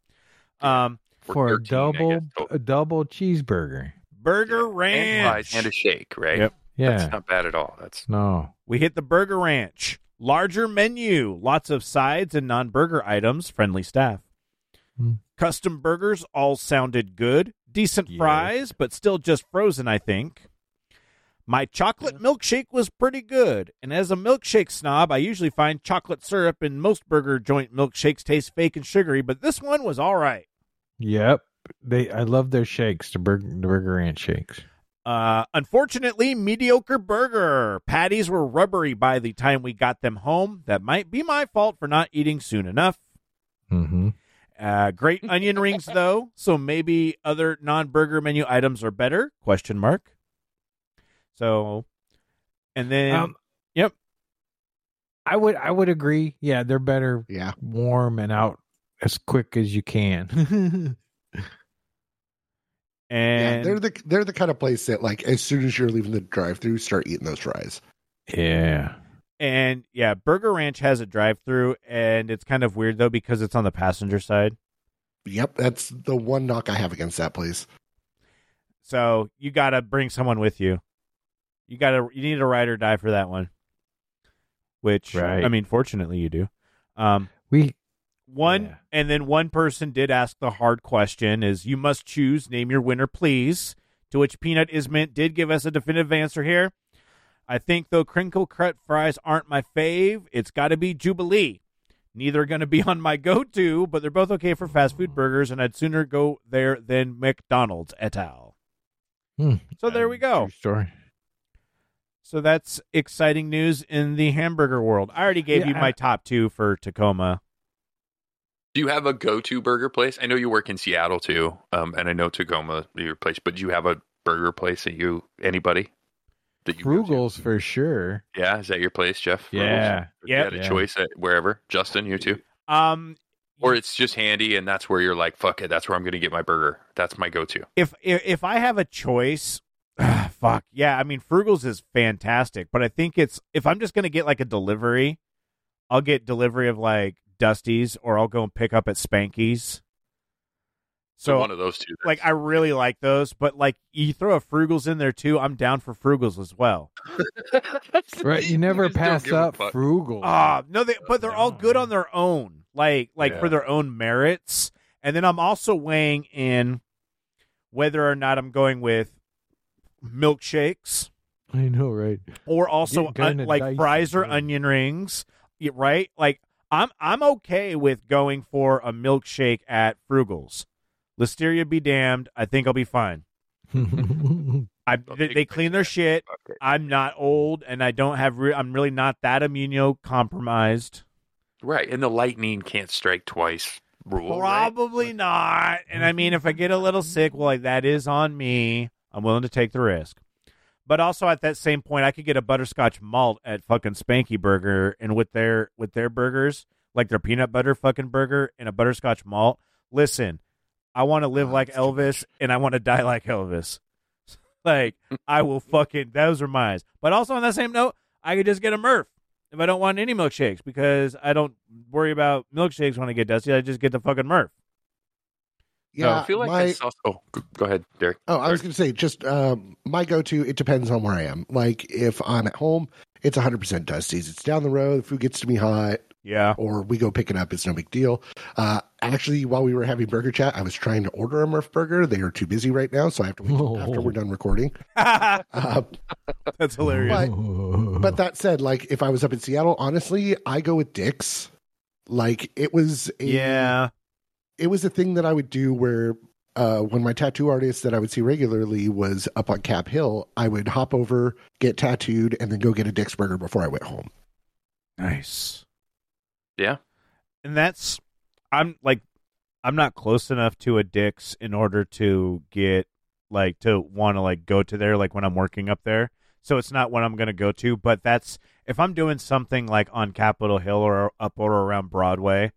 Um, Or for a 13, I double guess, a double cheeseburger. Burger and Ranch. fries and a shake, right? Yep. Yeah, That's not bad at all. That's no. We hit the Burger Ranch. Larger menu, lots of sides and non-burger items. Friendly staff. Hmm. Custom burgers all sounded good. Decent Yes. fries, but still just frozen, I think. My chocolate milkshake was pretty good. And as a milkshake snob, I usually find chocolate syrup in most burger joint milkshakes taste fake and sugary, but this one was all right. Yep. They I love their shakes, the burger the burger ranch shakes. Uh, unfortunately, mediocre burger. Patties were rubbery by the time we got them home. That might be my fault for not eating soon enough. Mm-hmm. Uh, great onion rings though, so maybe other non-burger menu items are better? Question mark. So, and then Um, yep, I would I would agree. Yeah, they're better Yeah. warm and out as quick as you can. Yeah, they're the they're the kind of place that like as soon as you're leaving the drive-through, start eating those fries. yeah. and yeah, Burger Ranch has a drive-through, and it's kind of weird though because it's on the passenger side. Yep, that's the one knock I have against that place. So you got to bring someone with you. You got to you need a ride or die for that one. Which Right. I mean, fortunately you do. Um, We one Yeah. and then one person did ask the hard question: is you must choose, name your winner, please. To which Peanut is Mint did give us a definitive answer here. I think though crinkle cut fries aren't my fave, it's got to be Jubilee. Neither are going to be on my go-to, but they're both okay for fast food burgers, and I'd sooner go there than McDonald's et al. Hmm. So there we go. True story. So that's exciting news in the hamburger world. I already gave Yeah, you I- my top two for Tacoma. Do you have a go-to burger place? I know you work in Seattle too, um, and I know Tacoma your place. But do you have a burger place that you anybody that you? Frugals for sure. Yeah, is that your place, Jeff? Yeah. If You had a Yeah. choice at wherever. Justin, you too. Um, Or it's just handy, and that's where you're like, fuck it, that's where I'm going to get my burger. That's my go-to. if if, if I have a choice, fuck yeah. I mean, Frugals is fantastic, but I think it's if I'm just gonna get like a delivery, I'll get delivery of like Dusty's, or I'll go and pick up at Spanky's. So, So one of those two. like I really like those, but like you throw a Frugals in there too, I'm down for Frugals as well. Right. You never just don't pass give up fuck. frugal. Ah, no, they but they're all good on their own, like like for their own merits. And then I'm also weighing in whether or not I'm going with milkshakes I know, right? or also Getting kinda uh, like dicey, fries or yeah. onion rings, right? Like I'm I'm okay with going for a milkshake at Frugals. Listeria be damned. I think I'll be fine. I they, they clean their shit. Okay. I'm not old, and I don't have. Re- I'm really not that immunocompromised. Right, and the lightning can't strike twice rule. right? Probably not. And I mean, if I get a little sick, well, like, that is on me. I'm willing to take the risk. But also at that same point, I could get a butterscotch malt at fucking Spanky Burger, and with their with their burgers, like their peanut butter fucking burger and a butterscotch malt. Listen, I want to live Oh, like Elvis, and I want to die like Elvis. like I will fucking. Those are mine. But also on that same note, I could just get a Murph if I don't want any milkshakes because I don't worry about milkshakes when I get dusty. I just get the fucking Murph. Yeah, I feel like my, I saw. Oh, go, go ahead, Derek. Oh, I was going to say, just um, my go-to. It depends on where I am. Like if I'm at home, it's 100% Dusty's. It's down the road. The food gets to me hot, Yeah. or we go pick it up. It's no big deal. Uh, actually, while we were having burger chat, I was trying to order a Murph burger. They are too busy right now, so I have to wait till after we're done recording. That's Uh, hilarious. but that said, like if I was up in Seattle, honestly, I go with Dick's. Like it was a yeah. It was a thing that I would do where uh, when my tattoo artist that I would see regularly was up on Cap Hill, I would hop over, get tattooed, and then go get a Dick's burger before I went home. Nice. Yeah. And that's I'm like I'm not close enough to a Dick's in order to get like to want to like go to there like when I'm working up there. So it's not what I'm going to go to, but that's if I'm doing something like on Capitol Hill or up or around Broadway.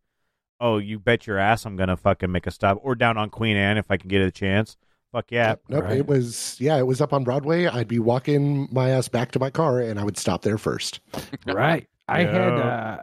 Oh, you bet your ass I'm going to fucking make a stop or down on Queen Anne if I can get a chance. Fuck yeah. Yep, nope, right. it was yeah, it was up on Broadway. I'd be walking my ass back to my car, and I would stop there first. right. I had uh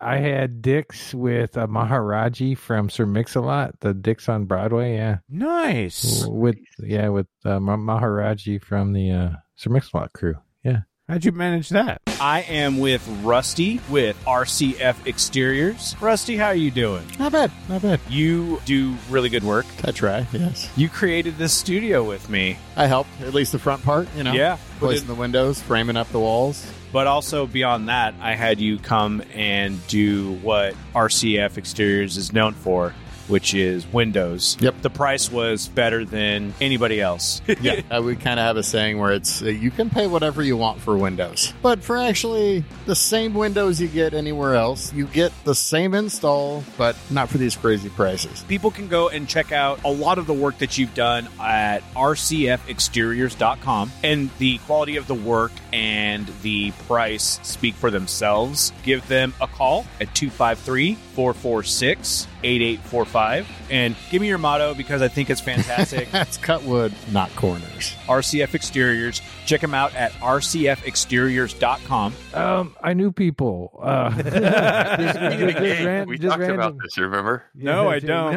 I had Dick's with uh, Maharaji from Sir Mix-a-Lot, the Dick's on Broadway, yeah. Nice. With yeah, with uh, Maharaji from the uh, Sir Mix-a-Lot crew. Yeah. How'd you manage that? I am with Rusty with RCF Exteriors. Rusty, how are you doing? Not bad, not bad. You do really good work. I try, yes. You created this studio with me. I helped, at least the front part, you know? Yeah. Placing the windows, framing up the walls. But also beyond that, I had you come and do what RCF Exteriors is known for, which is windows. Yep. The price was better than anybody else. yeah, uh, we kind of have a saying where it's uh, you can pay whatever you want for windows, but for actually the same windows you get anywhere else, you get the same install, but not for these crazy prices. People can go and check out a lot of the work that you've done at rcfexteriors.com, and the quality of the work and the price speak for themselves. Give them a call at 253 446 8845 and give me your motto because I think it's fantastic. That's cut wood, not corners. RCF Exteriors. Check them out at rcfexteriors.com. Um, I knew people. Uh, just- We, just- just ran- we just talked about this. You remember? No, I don't.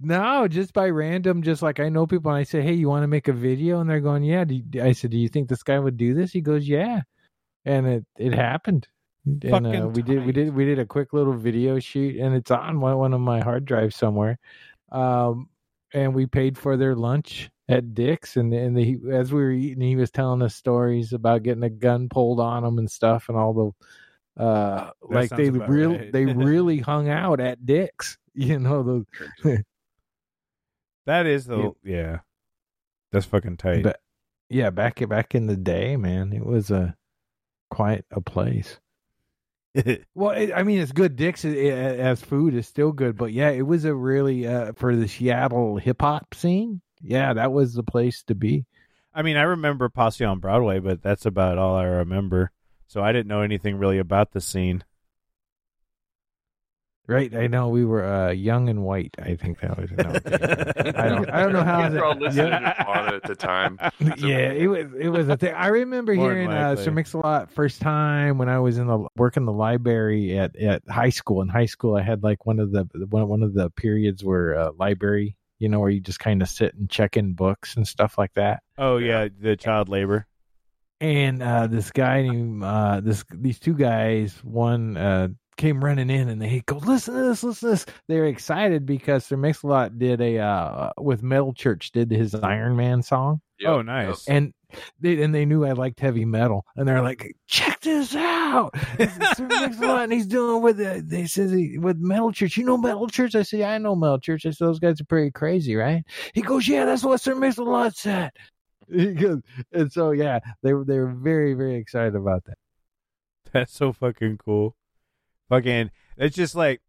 no, just by random, just like I know people, and I say, "Hey, you want to make a video?" And they're going, "Yeah." Do you, I said, "Do you think this guy would do this?" He goes, "Yeah," and it it happened. And uh, we did we did we did a quick little video shoot, and it's on one one of my hard drives somewhere. Um, and we paid for their lunch at Dick's, and and the, as we were eating, he was telling us stories about getting a gun pulled on him and stuff, and all the uh like they really right. they really hung out at Dick's. You know the that is the yeah. That's fucking tight. But yeah, back back in the day, man, it was a quite a place. Well, it, I mean, it's good. Dick's as food is still good, but yeah, it was a really uh, for the Seattle hip hop scene. Yeah, that was the place to be. I mean, I remember Posse on Broadway, but that's about all I remember. So I didn't know anything really about the scene. Right? I know we were uh, young and white. I think that was. No, I don't. I don't know how. Kids were all listening yeah. to Fauna at the time. yeah, it was it was a thing. I remember hearing uh, likely. Sir Mix-a-Lot first time when I was in the work in the library at, at high school. In high school, I had like one of the one one of the periods where uh, library, you know, where you just kind of sit and check in books and stuff like that. Oh yeah, the child labor. And uh, this guy named uh, this these two guys, one uh, came running in and they go, "Listen to this, listen to this." They're excited because Sir Mix-a-Lot did a uh, with Metal Church did his Iron Man song. Yep, oh, nice. and they and they knew I liked heavy metal, and they're like, "Check this out!" Sir Mix-a-Lot, and he's doing with the, they says he, with Metal Church. You know Metal Church? I said, "Yeah, I know Metal Church." I said, "Those guys are pretty crazy, right?" He goes, "Yeah, that's what Sir Mix-a-Lot said." He goes, and so yeah, they were they were very very excited about that. That's so fucking cool. Fucking, it's just like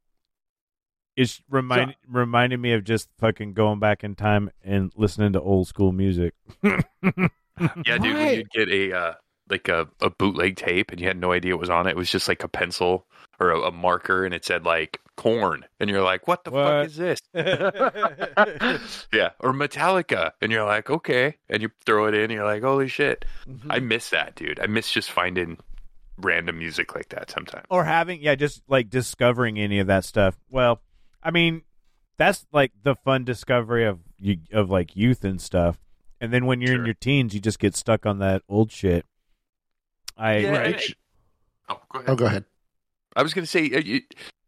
it's remind reminding me of just fucking going back in time and listening to old school music. Yeah, dude, when you'd get a uh, like a, a bootleg tape and you had no idea what was on it, it was just like a pencil or a, a marker and it said like Korn, and you're like, "What the What? fuck is this?" yeah, or Metallica, and you're like, "Okay," and you throw it in, and you're like, "Holy shit!" I miss that, dude. I miss just finding random music like that sometimes. or having yeah just like discovering any of that stuff well i mean that's like the fun discovery of you of like youth and stuff and then when you're in your teens you just get stuck on that old shit i Yeah, Right. and- Oh, go ahead. Oh, go ahead. I was gonna say, uh, you,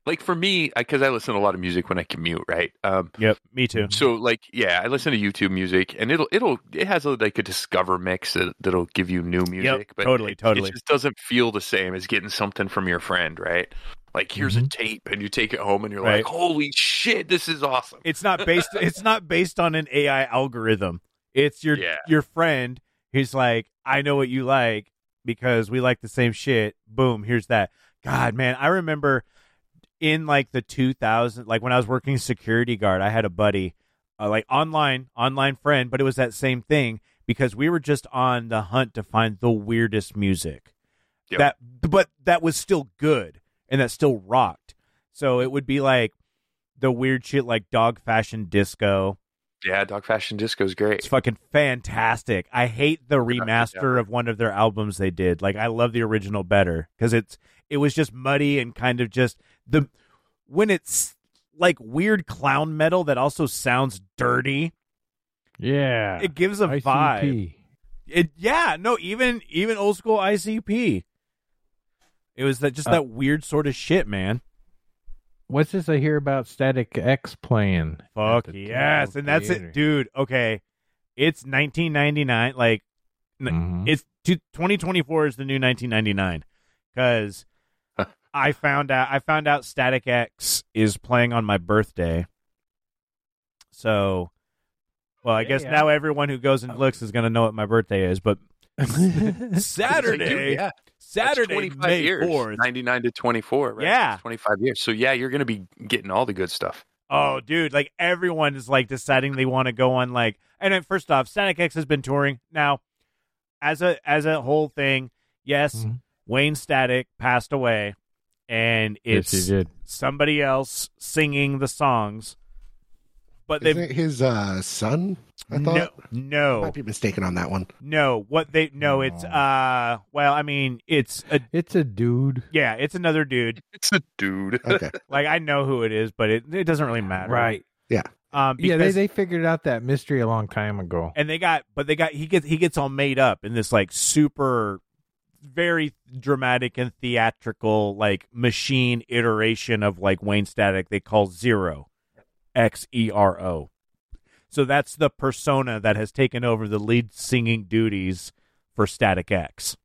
like for me, because I listen to a lot of music when I commute, right? Um, yep me too So like yeah, I listen to YouTube music and it'll it'll it has a, like a discover mix that, that'll give you new music, but totally, it, totally. it just doesn't feel the same as getting something from your friend, right? Like here's a tape and you take it home and you're Right. like, "Holy shit, this is awesome." it's not based it's not based on an ai algorithm it's your Yeah. your friend who's like i know what you like because we like the same shit boom here's that god man i remember in like the 2000 like when i was working security guard i had a buddy uh, like online online friend but it was that same thing because we were just on the hunt to find the weirdest music Yep. that but that was still good and that still rocked so it would be like the weird shit like dog fashion disco Yeah, Dog Fashion Disco is great. it's fucking fantastic. I hate the Yeah. remaster of one of their albums they did. Like I love the original better because it's it was just muddy and kind of just the when it's like weird clown metal that also sounds dirty. Yeah, It gives a vibe. It yeah, no, even even old school ICP. It was that just Uh, that weird sort of shit, man. What's this I hear about Static X playing? Fuck yes, and that's Theater? it, dude. Okay, it's 1999. Like Mhm. it's 2024 is the new 1999 because I found out I found out Static X is playing on my birthday. So, well, I Yeah, guess yeah. now everyone who goes and looks is going to know what my birthday is. But Saturday, yeah, that's Saturday, 25 May years, 4th. 99 to 24, right? Yeah. It's 25 years. So yeah, you're going to be getting all the good stuff. Oh, dude! Like everyone is like deciding they want to go on like. And then first off, Static X has been touring now, as a as a whole thing. Yes, Mhm. Wayne Static passed away, and it's he did. somebody else singing the songs. But Isn't they it his uh, son? I no thought. I no might be mistaken on that one. no what they no it's uh well I mean it's a It's a dude. yeah it's another dude It's a dude. Okay. like I know who it is but it it doesn't really matter Right. Yeah. Um yeah, they, they figured out that mystery a long time ago. and they got but they got he gets he gets all made up in this like super very dramatic and theatrical like machine iteration of like Wayne Static they call Zero X E R O. So that's the persona that has taken over the lead singing duties for Static X.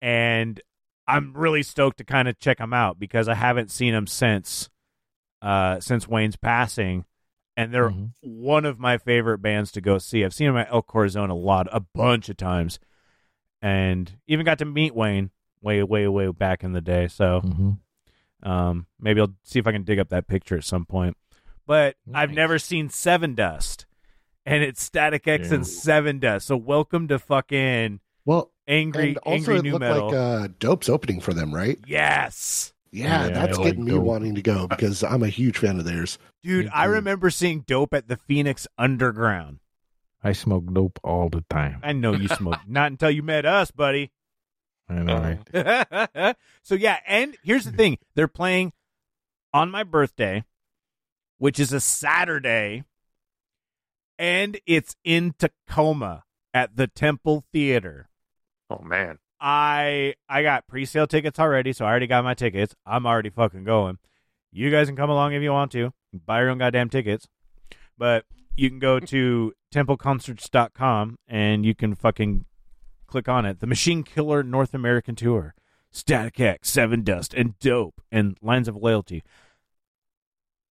And I'm really stoked to kind of check him out because I haven't seen him since uh since Wayne's passing and they're Mhm. one of my favorite bands to go see. I've seen them at El Corazon a lot, a bunch of times, and even got to meet Wayne way, way, way back in the day. So Mhm. um, maybe I'll see if I can dig up that picture at some point. But I've never seen Sevendust, and it's Static X Yeah. and Sevendust. So welcome to fucking Well, angry, and also angry it nu metal. like uh, Dope's opening for them, right? yes. Yeah, Yeah, that's I like getting me Dope. wanting to go because I'm a huge fan of theirs. Dude, I remember seeing Dope at the Phoenix Underground. I smoke dope all the time. I know you smoke. Not until you met us, buddy. I know, right? so yeah, and here's the thing: they're playing on my birthday, which is a Saturday, and it's in Tacoma at the Temple Theater. Oh man. I I got pre-sale tickets already, so I already got my tickets. I'm already fucking going. You guys can come along if you want to. Buy your own goddamn tickets. But you can go to templeconcerts.com and you can fucking click on it. The Machine Killer North American Tour. Static X, Sevendust, and Dope, and Lines of Loyalty.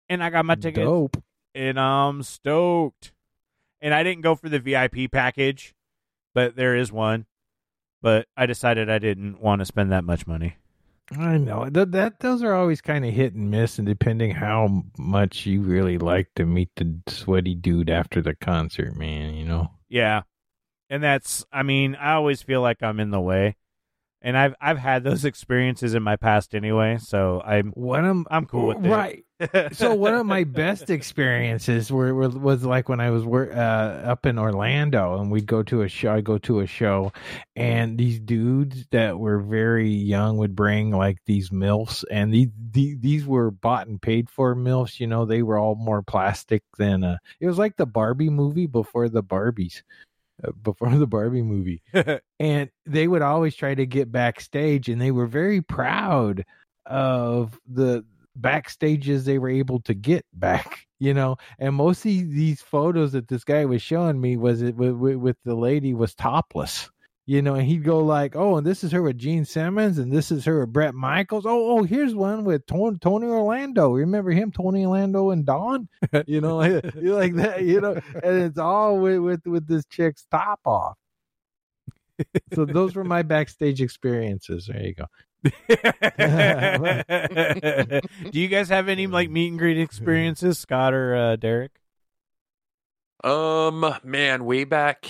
And I got my tickets Dope. and I'm stoked. And I didn't go for the VIP package, but there is one. But I decided I didn't want to spend that much money. I know that that those are always kind of hit and miss, and depending how much you really like to meet the sweaty dude after the concert, man. You know. Yeah. And that's I mean, I always feel like I'm in the way. And I've I've had those experiences in my past anyway, so I'm One of I'm cool with it. So one of my best experiences were, were was like when I was uh, up in Orlando and we'd go to a show. I go to a show, and these dudes that were very young would bring like these milfs, and these these, these were bought and paid for milfs. You know, they were all more plastic than uh, it was like the Barbie movie before the Barbies, uh, before the Barbie movie and they would always try to get backstage and they were very proud of the backstages they were able to get back you know and most of these photos that this guy was showing me was it with, with, the lady was topless you know and he'd go like oh and this is her with gene simmons and this is her with Bret Michaels oh oh here's one with tony, tony orlando remember him tony orlando and Dawn? you know like, like that you know and it's all with with, with this chick's top off so those were my backstage experiences. There you go. Do you guys have any like meet and greet experiences, Scott or uh, Derek? Um, man, way back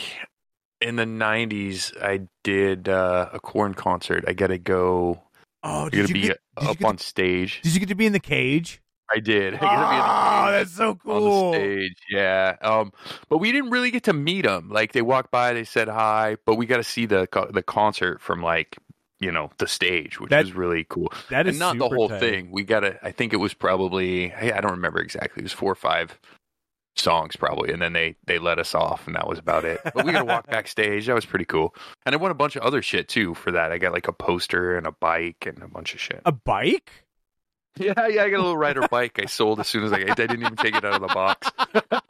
in the '90s, I did uh, a Korn concert. I got to go. Oh, did got you to be get, up on stage. did you get to be in the cage? I did. I Oh, be in the that's so cool. on the stage. Yeah. Um, but we didn't really get to meet them. Like they walked by, they said hi, but we got to see the the concert from like you know the stage, which That- was really cool. That is and not the whole tight. thing. We got to. I think it was probably. I I don't remember exactly. It was four or five songs probably, and then they they let us off, and that was about it. But we got to walk backstage. That was pretty cool, and I won a bunch of other shit too for that. I got like a poster and a bike and a bunch of shit. A bike? Yeah, yeah, I got a little rider bike. I sold as soon as I I didn't even take it out of the box.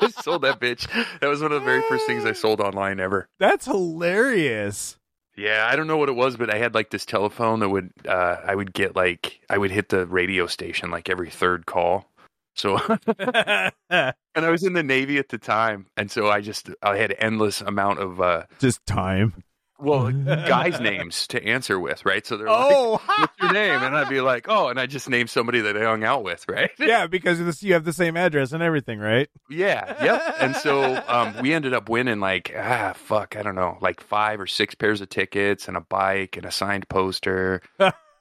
I sold that bitch. That was one of the very first things I sold online ever. That's hilarious. Yeah, I don't know what it was, but I had like this telephone that would uh I would get like I would hit the radio station like every third call. So and I was in the Navy at the time, and so I just I had endless amount of uh Just time. Well guys' names to answer with, right? So they're like, Oh, "What's your name?" And I'd be like, "Oh," and I just name somebody that I hung out with, right? yeah, because this, you have the same address and everything, right? Yeah, yep. And so um, we ended up winning like ah fuck, I don't know, like five or six pairs of tickets and a bike and a signed poster.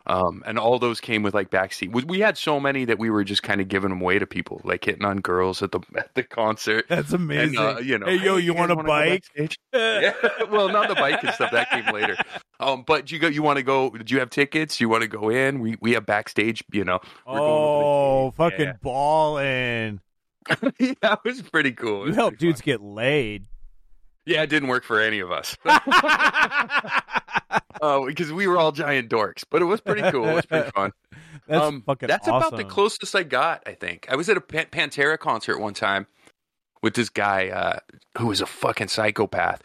Um, and all those came with like backseat. We, we had so many that we were just kind of giving them away to people, like hitting on girls at the at the concert. That's amazing. And, uh, you know, hey, yo, you, want guys a wanna go bike? yeah. Well, not the bike and stuff that came later. Um, but you go. You want to go? Did you have tickets? You want to go in? We we have backstage. You know. Oh, to the game. fucking balling. Yeah. yeah, it was pretty cool. You was help dudes fun. get laid. Yeah, it didn't work for any of us. Oh, because we were all giant dorks, but it was pretty cool. It was pretty fun. That's um, fucking that's awesome. about the closest I got. I think I was at a Pan- Pantera concert one time with this guy uh, who was a fucking psychopath,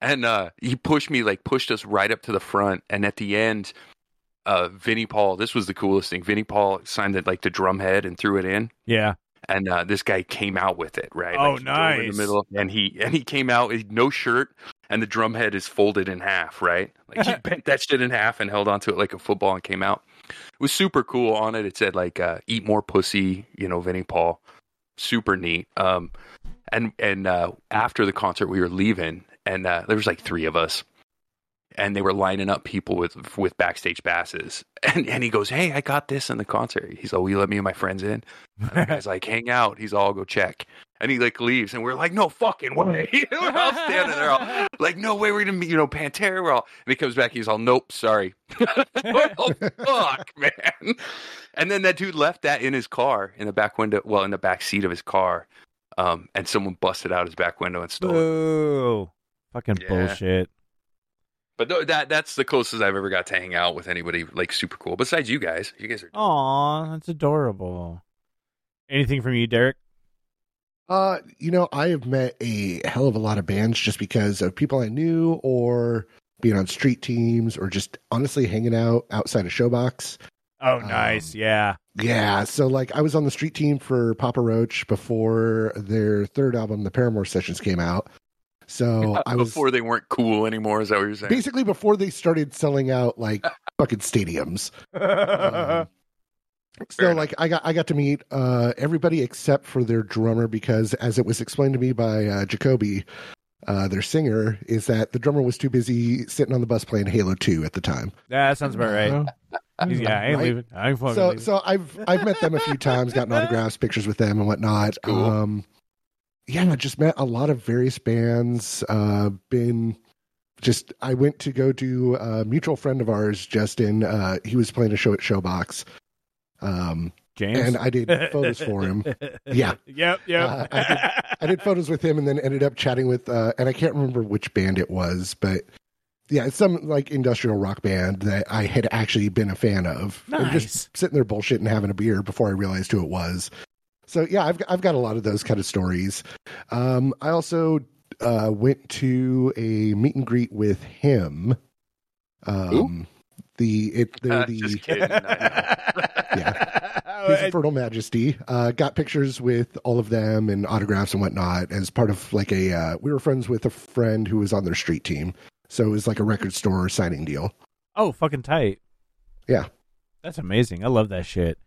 and uh, he pushed me like pushed us right up to the front, and at the end, uh, Vinnie Paul. This was the coolest thing. Vinnie Paul signed it like the drum head and threw it in. Yeah. And uh, this guy came out with it, right? Oh, Like, drove In nice. the middle, and he and he came out with no shirt, and the drum head is folded in half, right? Like he bent that shit in half and held onto it like a football and came out. It was super cool. On it, it said like uh, "Eat more pussy," you know, Vinnie Paul. Super neat. Um, and and uh, after the concert, we were leaving, and uh, there was like three of us, and they were lining up people with with backstage passes. And and he goes, "Hey, I got this in the concert." He's like, "Will you let me and my friends in?" And the guy's like, "Hang out." He's all go check. And he like leaves, and we're like, "No fucking way!" we're all standing there, all like, "No way, we're gonna meet." You know, Pantera. We're all, and he comes back. He's all, "Nope, sorry." oh, fuck, man. And then that dude left that in his car, in the back window, well, in the back seat of his car. Um, and someone busted out his back window and stole it. Fucking Yeah. bullshit. But th- that that's the closest I've ever got to hang out with anybody like super cool. Besides you guys, you guys are. Aw, that's adorable. Anything from you, Derek? Uh, you know, I have met a hell of a lot of bands just because of people I knew or being on street teams or just honestly hanging out outside of Showbox. Oh, Um, nice. Yeah. Yeah, so like I was on the street team for Papa Roach before their third album, The Paramour Sessions, came out. So I was before they weren't cool anymore. Is that what you're saying? basically before they started selling out like fucking stadiums. Um, so Fair like I got I got to meet uh, everybody except for their drummer because as it was explained to me by uh, Jacoby, uh, their singer, is that the drummer was too busy sitting on the bus playing Halo Two at the time. Yeah, that sounds about right. He's- yeah, I ain't Right? leaving. I ain't fucking So leaving. so I've I've met them a few times, gotten autographs, pictures with them and whatnot. Cool. Um, yeah, I just met a lot of various bands. Uh, been just I went to go do a mutual friend of ours, Justin. Uh, he was playing a show at Showbox. Um, James. and I did photos for him. Yeah. Yep. Yep. Uh, I I did photos with him and then ended up chatting with uh and I can't remember which band it was, but yeah, it's some like industrial rock band that I had actually been a fan of. And Nice. just sitting there bullshitting and having a beer before I realized who it was. So yeah, I've I've got a lot of those kind of stories. Um I also uh went to a meet and greet with him. Um the it they're Uh, the just kidding. Yeah. His Infernal Majesty. Uh, got pictures with all of them and autographs and whatnot as part of like a. Uh, we were friends with a friend who was on their street team, so it was like a record store signing deal. Oh, fucking tight. Yeah. That's amazing. I love that shit.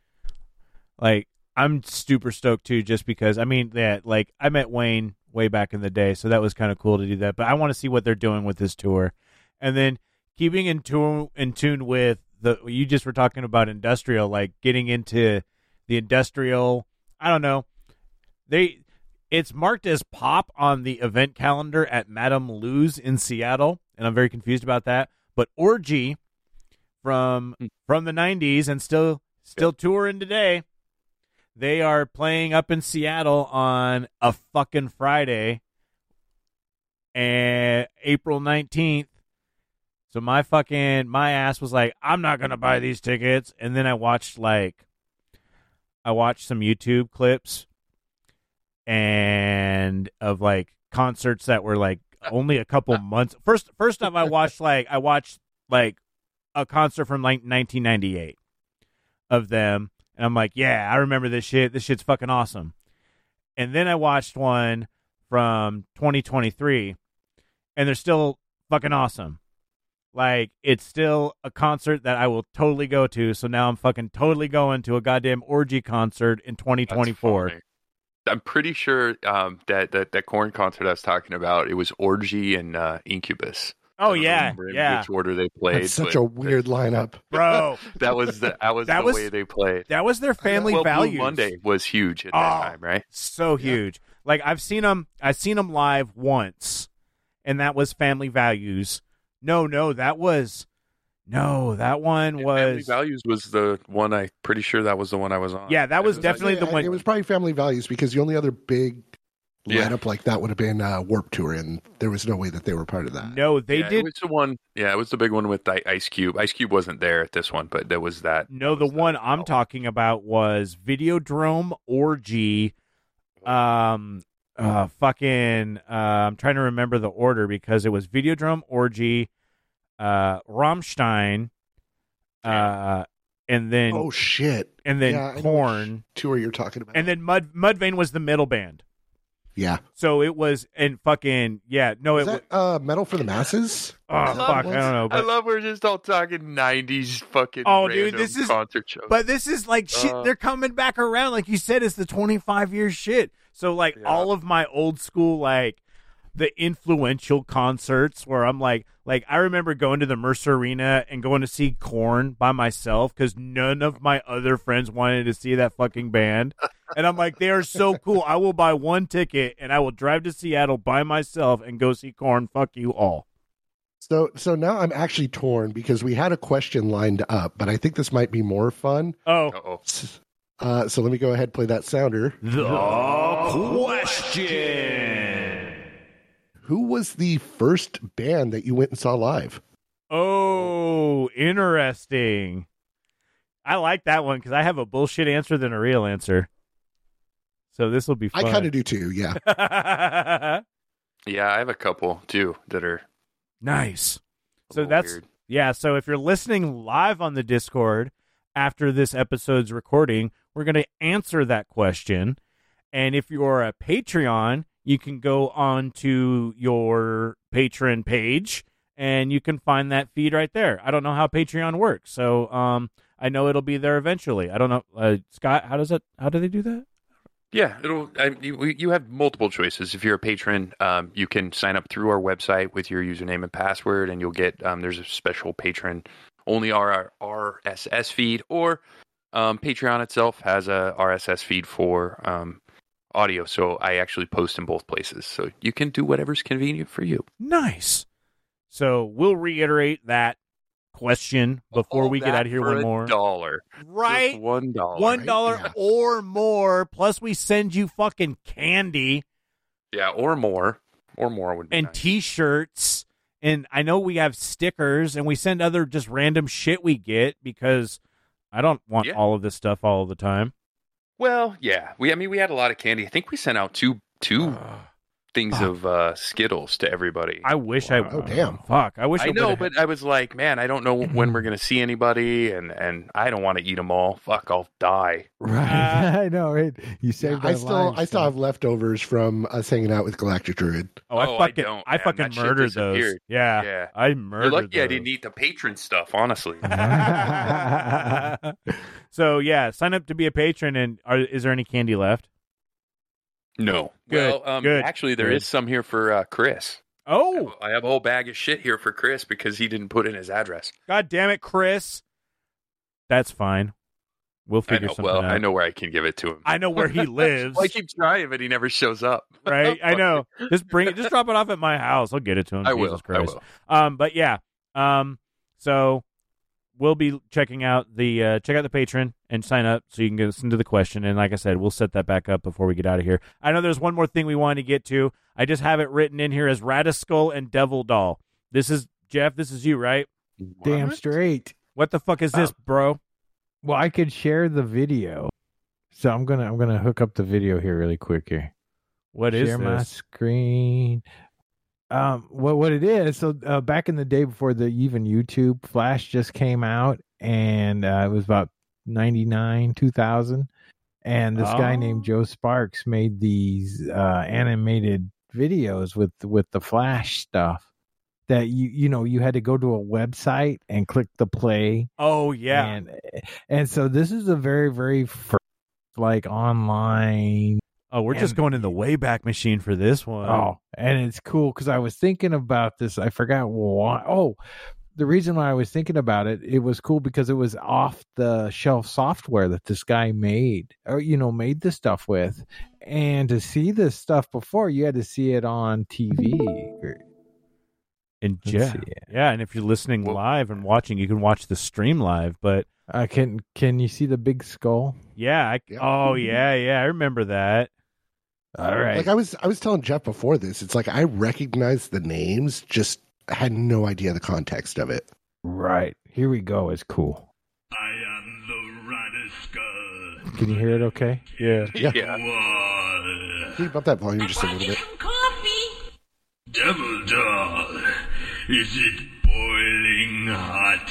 Like, I'm super stoked too, just because, I mean, that, like, I met Wayne way back in the day, so that was kind of cool to do that. But I want to see what they're doing with this tour. And then keeping in tune, in tune with the, you just were talking about industrial, like getting into the industrial, I don't know. They, it's marked as pop on the event calendar at Madame Lou's in Seattle, and I'm very confused about that. But Orgy from hmm. from the 90s and still still touring today. they are playing up in Seattle on a fucking Friday, and April nineteenth. So my fucking my ass was like, I'm not gonna buy these tickets, and then I watched like, I watched some YouTube clips, and of like concerts that were like only a couple months. First, first time I watched like I watched like a concert from like 1998 of them, and I'm like, yeah, I remember this shit. This shit's fucking awesome. And then I watched one from 2023, and they're still fucking awesome. Like it's still a concert that I will totally go to. So now I'm fucking totally going to a goddamn orgy concert in 2024. I'm pretty sure um, that, that that Korn concert I was talking about it was Orgy and uh, Incubus. Oh yeah, in yeah, Which order they played? That's such a weird lineup. bro. That was the that was That the was- way they played. That was their family well, Blue values. Monday was huge at Oh. that time, right? so huge. Like I've seen them, I've seen them live once, and that was Family Values. No, no, that was no, that one And Family was Values was the one. I pretty sure that was the one I was on. yeah, that And was definitely like- the one. It was probably Family Values because the only other big Yeah. lineup like that would have been uh, Warp Tour, and there was no way that they were part of that. no, they yeah, did It was the one. Yeah, it was the big one with I- Ice Cube. Ice Cube wasn't there at this one, but there was that. no. The was one that- I'm talking about was Videodrone Orgy. Um, uh, fucking. Uh, I'm trying to remember the order because it was Videodrone Orgy, uh, Rammstein, uh, and then Oh shit! and then yeah, I know which you're talking about? and then Mud Mudvayne was the middle band. yeah, So it was and fucking yeah, no, is it that uh, Metal for the Masses? oh I love fuck, I don't know, I love we're just all talking '90s fucking. Oh, dude, this is- concert shows. but this is like shit. Uh, they're coming back around, like you said. It's the twenty five year shit. So like Yeah. all of my old school like the influential concerts where I'm like like I remember going to the Mercer Arena and going to see Korn by myself because none of my other friends wanted to see that fucking band. And I'm like, they are so cool. I will buy one ticket and I will drive to Seattle by myself and go see Korn. Fuck you all. So, so now I'm actually torn because we had a question lined up, but I think this might be more fun. Oh, Uh-oh. Uh, so let me go ahead and play that sounder. the question. Who was the first band that you went and saw live? Oh, interesting. I like that one because I have a bullshit answer than a real answer. So this will be fun. I kind of do too. Yeah. Yeah, I have a couple too that are. nice. So that's weird. yeah. So if you're listening live on the Discord after this episode's recording, we're going to answer that question. And if you're a Patreon, you can go on to your patron page and you can find that feed right there. I don't know how Patreon works, so um, I know it'll be there eventually. I don't know, uh, Scott. How does it? How do they do that? Yeah, it'll. I, you, you have multiple choices. If you're a patron, um, you can sign up through our website with your username and password, and you'll get. Um, there's a special patron only R- RSS feed, or um, Patreon itself has a RSS feed for um, audio. So I actually post in both places, so you can do whatever's convenient for you. Nice. So we'll reiterate that question before All we get out of here for one a more. dollar, Right. Just one dollar, One right? Yeah. or more. Plus, we send you fucking candy yeah, or more, or more would be and nice. T-shirts, and I know we have stickers, and we send other just random shit we get because I don't want Yeah. all of this stuff all the time. Well, yeah, we. I mean, we had a lot of candy. I think we sent out two two things Fuck. of uh, Skittles to everybody. I wish I. Oh, damn. Fuck! I wish I, I know, but I was like, man, I don't know when we're gonna see anybody, and and I don't want to eat them all. Fuck, I'll die. Right. I know, right? You saved I still, lives, I still have leftovers from us hanging out with Galactic Druid. oh, I Oh, I fucking, don't, I, fucking murdered those. Yeah, Yeah, I murdered. you're lucky I didn't eat the patron stuff. Honestly, so yeah, sign up to be a patron, and are, is there any candy left? No. Good, well, um, good, actually, there is good. some here for uh, Chris. Oh, I have a whole bag of shit here for Chris because he didn't put in his address. god damn it, Chris. That's fine. We'll I figure know. something Well, out. I know where I can give it to him. I know where he lives. Well, I keep trying, but he never shows up. right? I know. Just bring it. Just drop it off at my house. I'll get it to him. I Jesus will. I Christ. will. Um, but yeah. Um, so we'll be checking out the uh, check out the patron and sign up so you can get listen to the question. And like I said, we'll set that back up before we get out of here. I know there's one more thing we wanted to get to. I just have it written in here as Radiskull and Devil Doll. This is Jeff. This is you, right? Damn What? straight. What the fuck is this, Oh. bro? Well, I could share the video. So I'm gonna I'm gonna hook up the video here really quick here. What is share my this? screen. Um, what what it is? So uh, back in the day before the even YouTube, Flash just came out, and uh, it was about ninety nine, two thousand, and this guy Oh. named Joe Sparks made these uh, animated videos with with the Flash stuff. That you you know you had to go to a website and click the play Oh yeah. and and so this is a very very first like online oh, we're just going in the Wayback Machine for this one. Oh, and it's cool because I was thinking about this. I forgot why. Oh, the reason why I was thinking about it, it was cool because it was off the shelf software that this guy made, or you know, made the stuff with. And to see this stuff before, you had to see it on TV. and yeah, yeah. And if you're listening live and watching, you can watch the stream live. But Uh, can can you see the big skull? yeah, I, Yeah. oh yeah, yeah, I remember that. All right. Like I was, I was telling Jeff before this. It's like I recognize the names, just had no idea the context of it. right. Here we go. It's cool. I am the Radiskull. Can you hear it okay? Yeah. Yeah. Wall. Can you bump that volume just a little bit? Coffee. Devil doll, is it boiling hot?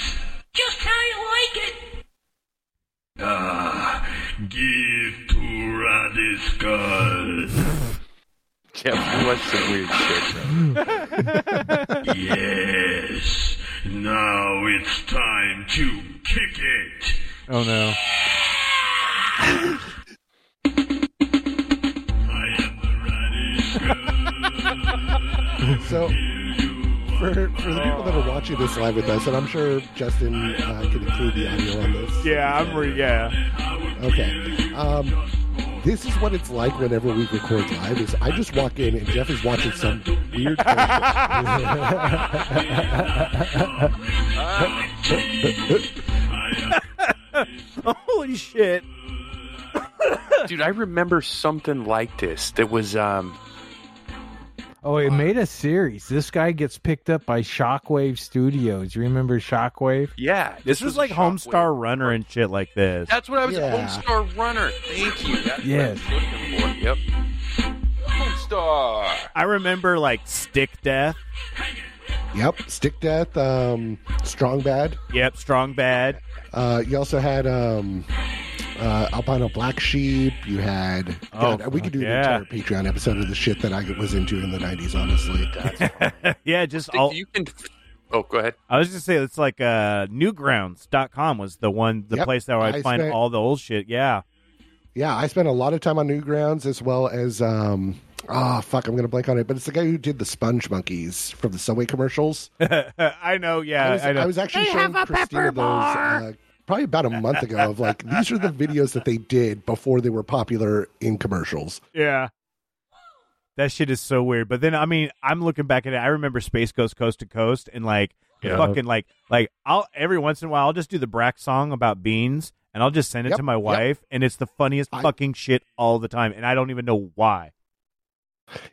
Just how you like it. Ah, give to Radiskull. Jeff, you watch some weird shit, bro. yes. Now it's time to kick it. Oh no. I am the Radiskull. So, for for the people that are watching this live with us, and I'm sure Justin uh, can include the audio on this. Yeah, I'm re- yeah. Okay. Um, this is what it's like whenever we record live. Is I just walk in and Jeff is watching some weird. Holy shit. Dude, I remember something like this. That was um Oh, it made a series. This guy gets picked up by Shockwave Studios. You remember Shockwave? yeah. This was like Homestar Runner and shit like this. That's what I was Yeah. Homestar Runner. Thank you. That's Yes. what I was looking for. Yep. Homestar. I remember like Stick Death. yep. Stick Death. Um, Strong Bad. Yep, Strong Bad. Uh, you also had um, uh, Albino Black Sheep. You had. Oh, God, we could do yeah. an entire Patreon episode of the shit that I was into in the '90s. Honestly. yeah, just all. you can. Oh, go ahead. I was just saying it's like uh newgrounds.com was the one the Yep, place that I I find spent- all the old shit. Yeah. Yeah, I spent a lot of time on Newgrounds as well as um oh fuck, I'm gonna blank on it, but it's the guy who did the Sponge Monkeys from the Subway commercials. I know, yeah. I was, I know. I was actually showing Christina those uh, probably about a month ago of like these are the videos that they did before they were popular in commercials. Yeah. That shit is so weird. But then I mean, I'm looking back at it. I remember Space Ghost Coast to Coast and like Yeah. fucking like like I'll every once in a while I'll just do the Brak song about beans and I'll just send it Yep, to my yep. wife and it's the funniest I- fucking shit all the time and I don't even know why.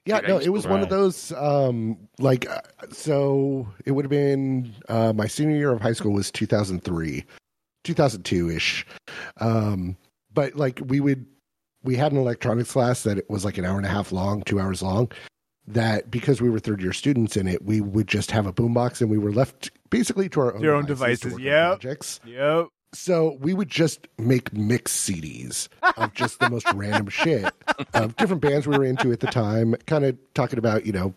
Yeah, Dude, no, it was to- one of those um like uh, so it would have been uh my senior year of high school was 2003. 2002ish. Um but like we would we had an electronics class that it was like an hour and a half long, 2 hours long that because we were third year students in it, we would just have a boombox and we were left basically to our own, Your own devices, Yeah. projects. Yep. So we would just make mix CDs of just the most random shit of different bands we were into at the time, kind of talking about, you know,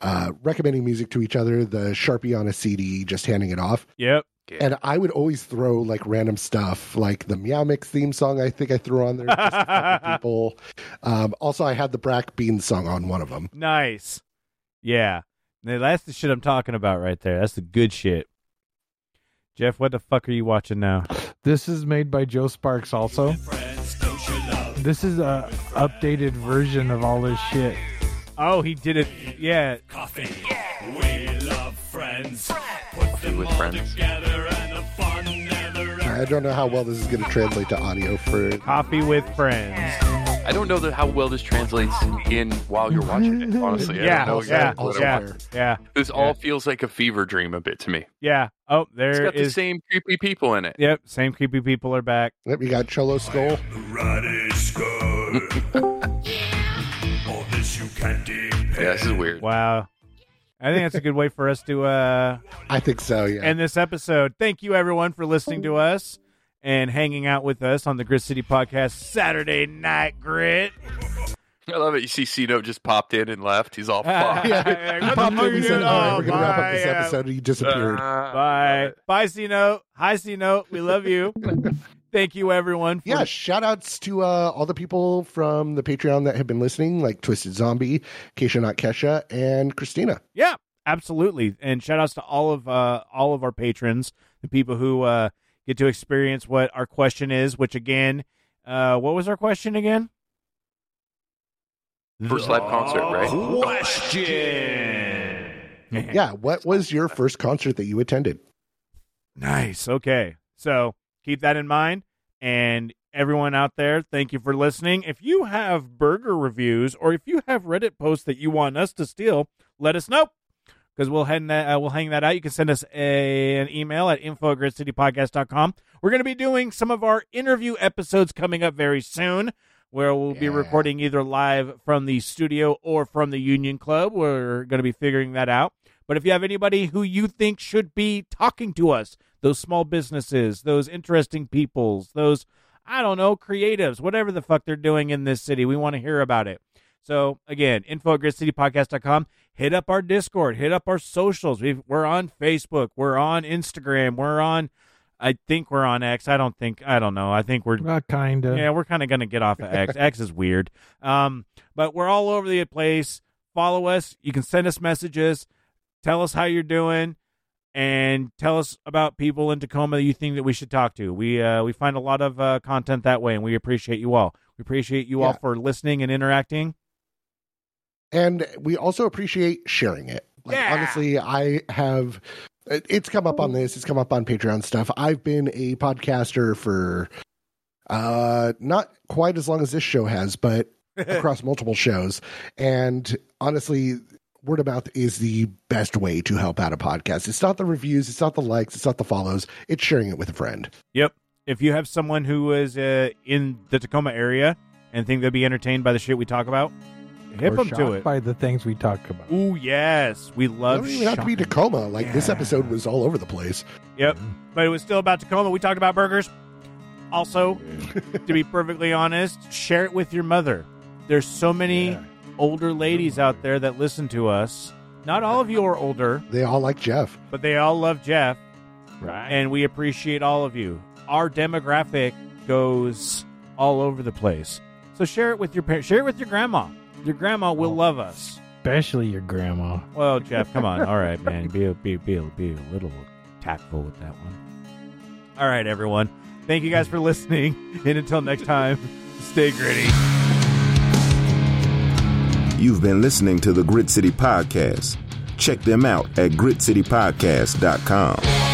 uh, recommending music to each other, the Sharpie on a CD, just handing it off. Yep. And I would always throw like random stuff, like the Meow Mix theme song. I think I threw on there just to fuck with people. Um, also, I had the Brak Beans song on one of them. Nice. Yeah. Now, That's the shit I'm talking about right there. That's the good shit. Jeff, what the fuck are you watching now? This is made by Joe Sparks also. This is a updated version of all this shit. Oh, he did it. Yeah. Coffee. We love friends. Put Coffee with friends. I don't know how well this is going to translate to audio for. It. Coffee with friends. I don't know that how well this translates in while you're watching it. Honestly, I Yeah, don't know yeah, exactly what yeah, was. yeah, This all feels like a fever dream a bit to me. yeah. Oh, It's there got the same creepy people in it. Yep, same creepy people are back. Yep, you got Cholo Skull. Yeah, this is weird. Wow. I think that's a good way for us to uh, I think so. Yeah. end this episode. Thank you, everyone, for listening to us and hanging out with us on the Grit City Podcast Saturday Night Grit. I love it. You see C-Note just popped in and left. He's all fucked. yeah, he popped in. He are said, you "All right, we're going to wrap up Bye, this uh, episode." And he disappeared. Bye. Bye, C Note. Hi, C Note. We love you. Thank you, everyone. For yeah, shout outs to uh, all the people from the Patreon that have been listening, like Twisted Zombie, Keisha Not Kesha, and Christina. Yeah, absolutely. And shout outs to all of uh, all of our patrons, the people who uh, get to experience what our question is. Which again, uh, what was our question again? First live concert, right? Question. yeah, what was your first concert that you attended? Nice. Okay. So keep that in mind. And everyone out there, thank you for listening. If you have burger reviews or if you have Reddit posts that you want us to steal, let us know. Because we'll, hang that, uh, we'll hang that out. You can send us a, an email at info at gritcitypodcast.com. We're going to be doing some of our interview episodes coming up very soon, where we'll be recording either live from the studio or from the Union Club. We're going to be figuring that out. But if you have anybody who you think should be talking to us, those small businesses, those interesting peoples, those, I don't know, creatives, whatever the fuck they're doing in this city, we want to hear about it. So again, info at gritcitypodcast.com. Hit up our Discord, hit up our socials. We've, we're on Facebook, we're on Instagram, we're on, I think we're on X. I don't think, I don't know. I think we're Uh, kind of. yeah, we're kind of going to get off of X. X is weird. Um, but we're all over the place. Follow us. You can send us messages. Tell us how you're doing, and tell us about people in Tacoma that you think that we should talk to. We uh, we find a lot of uh, content that way, and we appreciate you all. We appreciate you all for listening and interacting. And we also appreciate sharing it. Like, Yeah. honestly, I have. It's come up on this. It's come up on Patreon stuff. I've been a podcaster for uh not quite as long as this show has, but across multiple shows. And honestly, word of mouth is the best way to help out a podcast. It's not the reviews, it's not the likes, it's not the follows. It's sharing it with a friend. Yep. If you have someone who is uh, in the Tacoma area and think they'd be entertained by the shit we talk about, hip Or them to it. by the things we talk about. Ooh, yes, we love. don't have to be. Tacoma. Like this episode was all over the place. Yep. But it was still about Tacoma. We talked about burgers. Also, to be perfectly honest, share it with your mother. There's so many Yeah. Older ladies out there that listen to us. Not all of you are older, They all like Jeff. but they all love Jeff, Right. and we appreciate all of you. Our demographic goes all over the place. So share it with your parents. Share it with your grandma. Your grandma will love us. Especially your grandma. Well, Jeff, come on. All right, man. Be, a, be, be, be a little tactful with that one. All right, everyone. Thank you guys for listening. And until next time, stay gritty. You've been listening to the Grit City Podcast. Check them out at gritcitypodcast.com.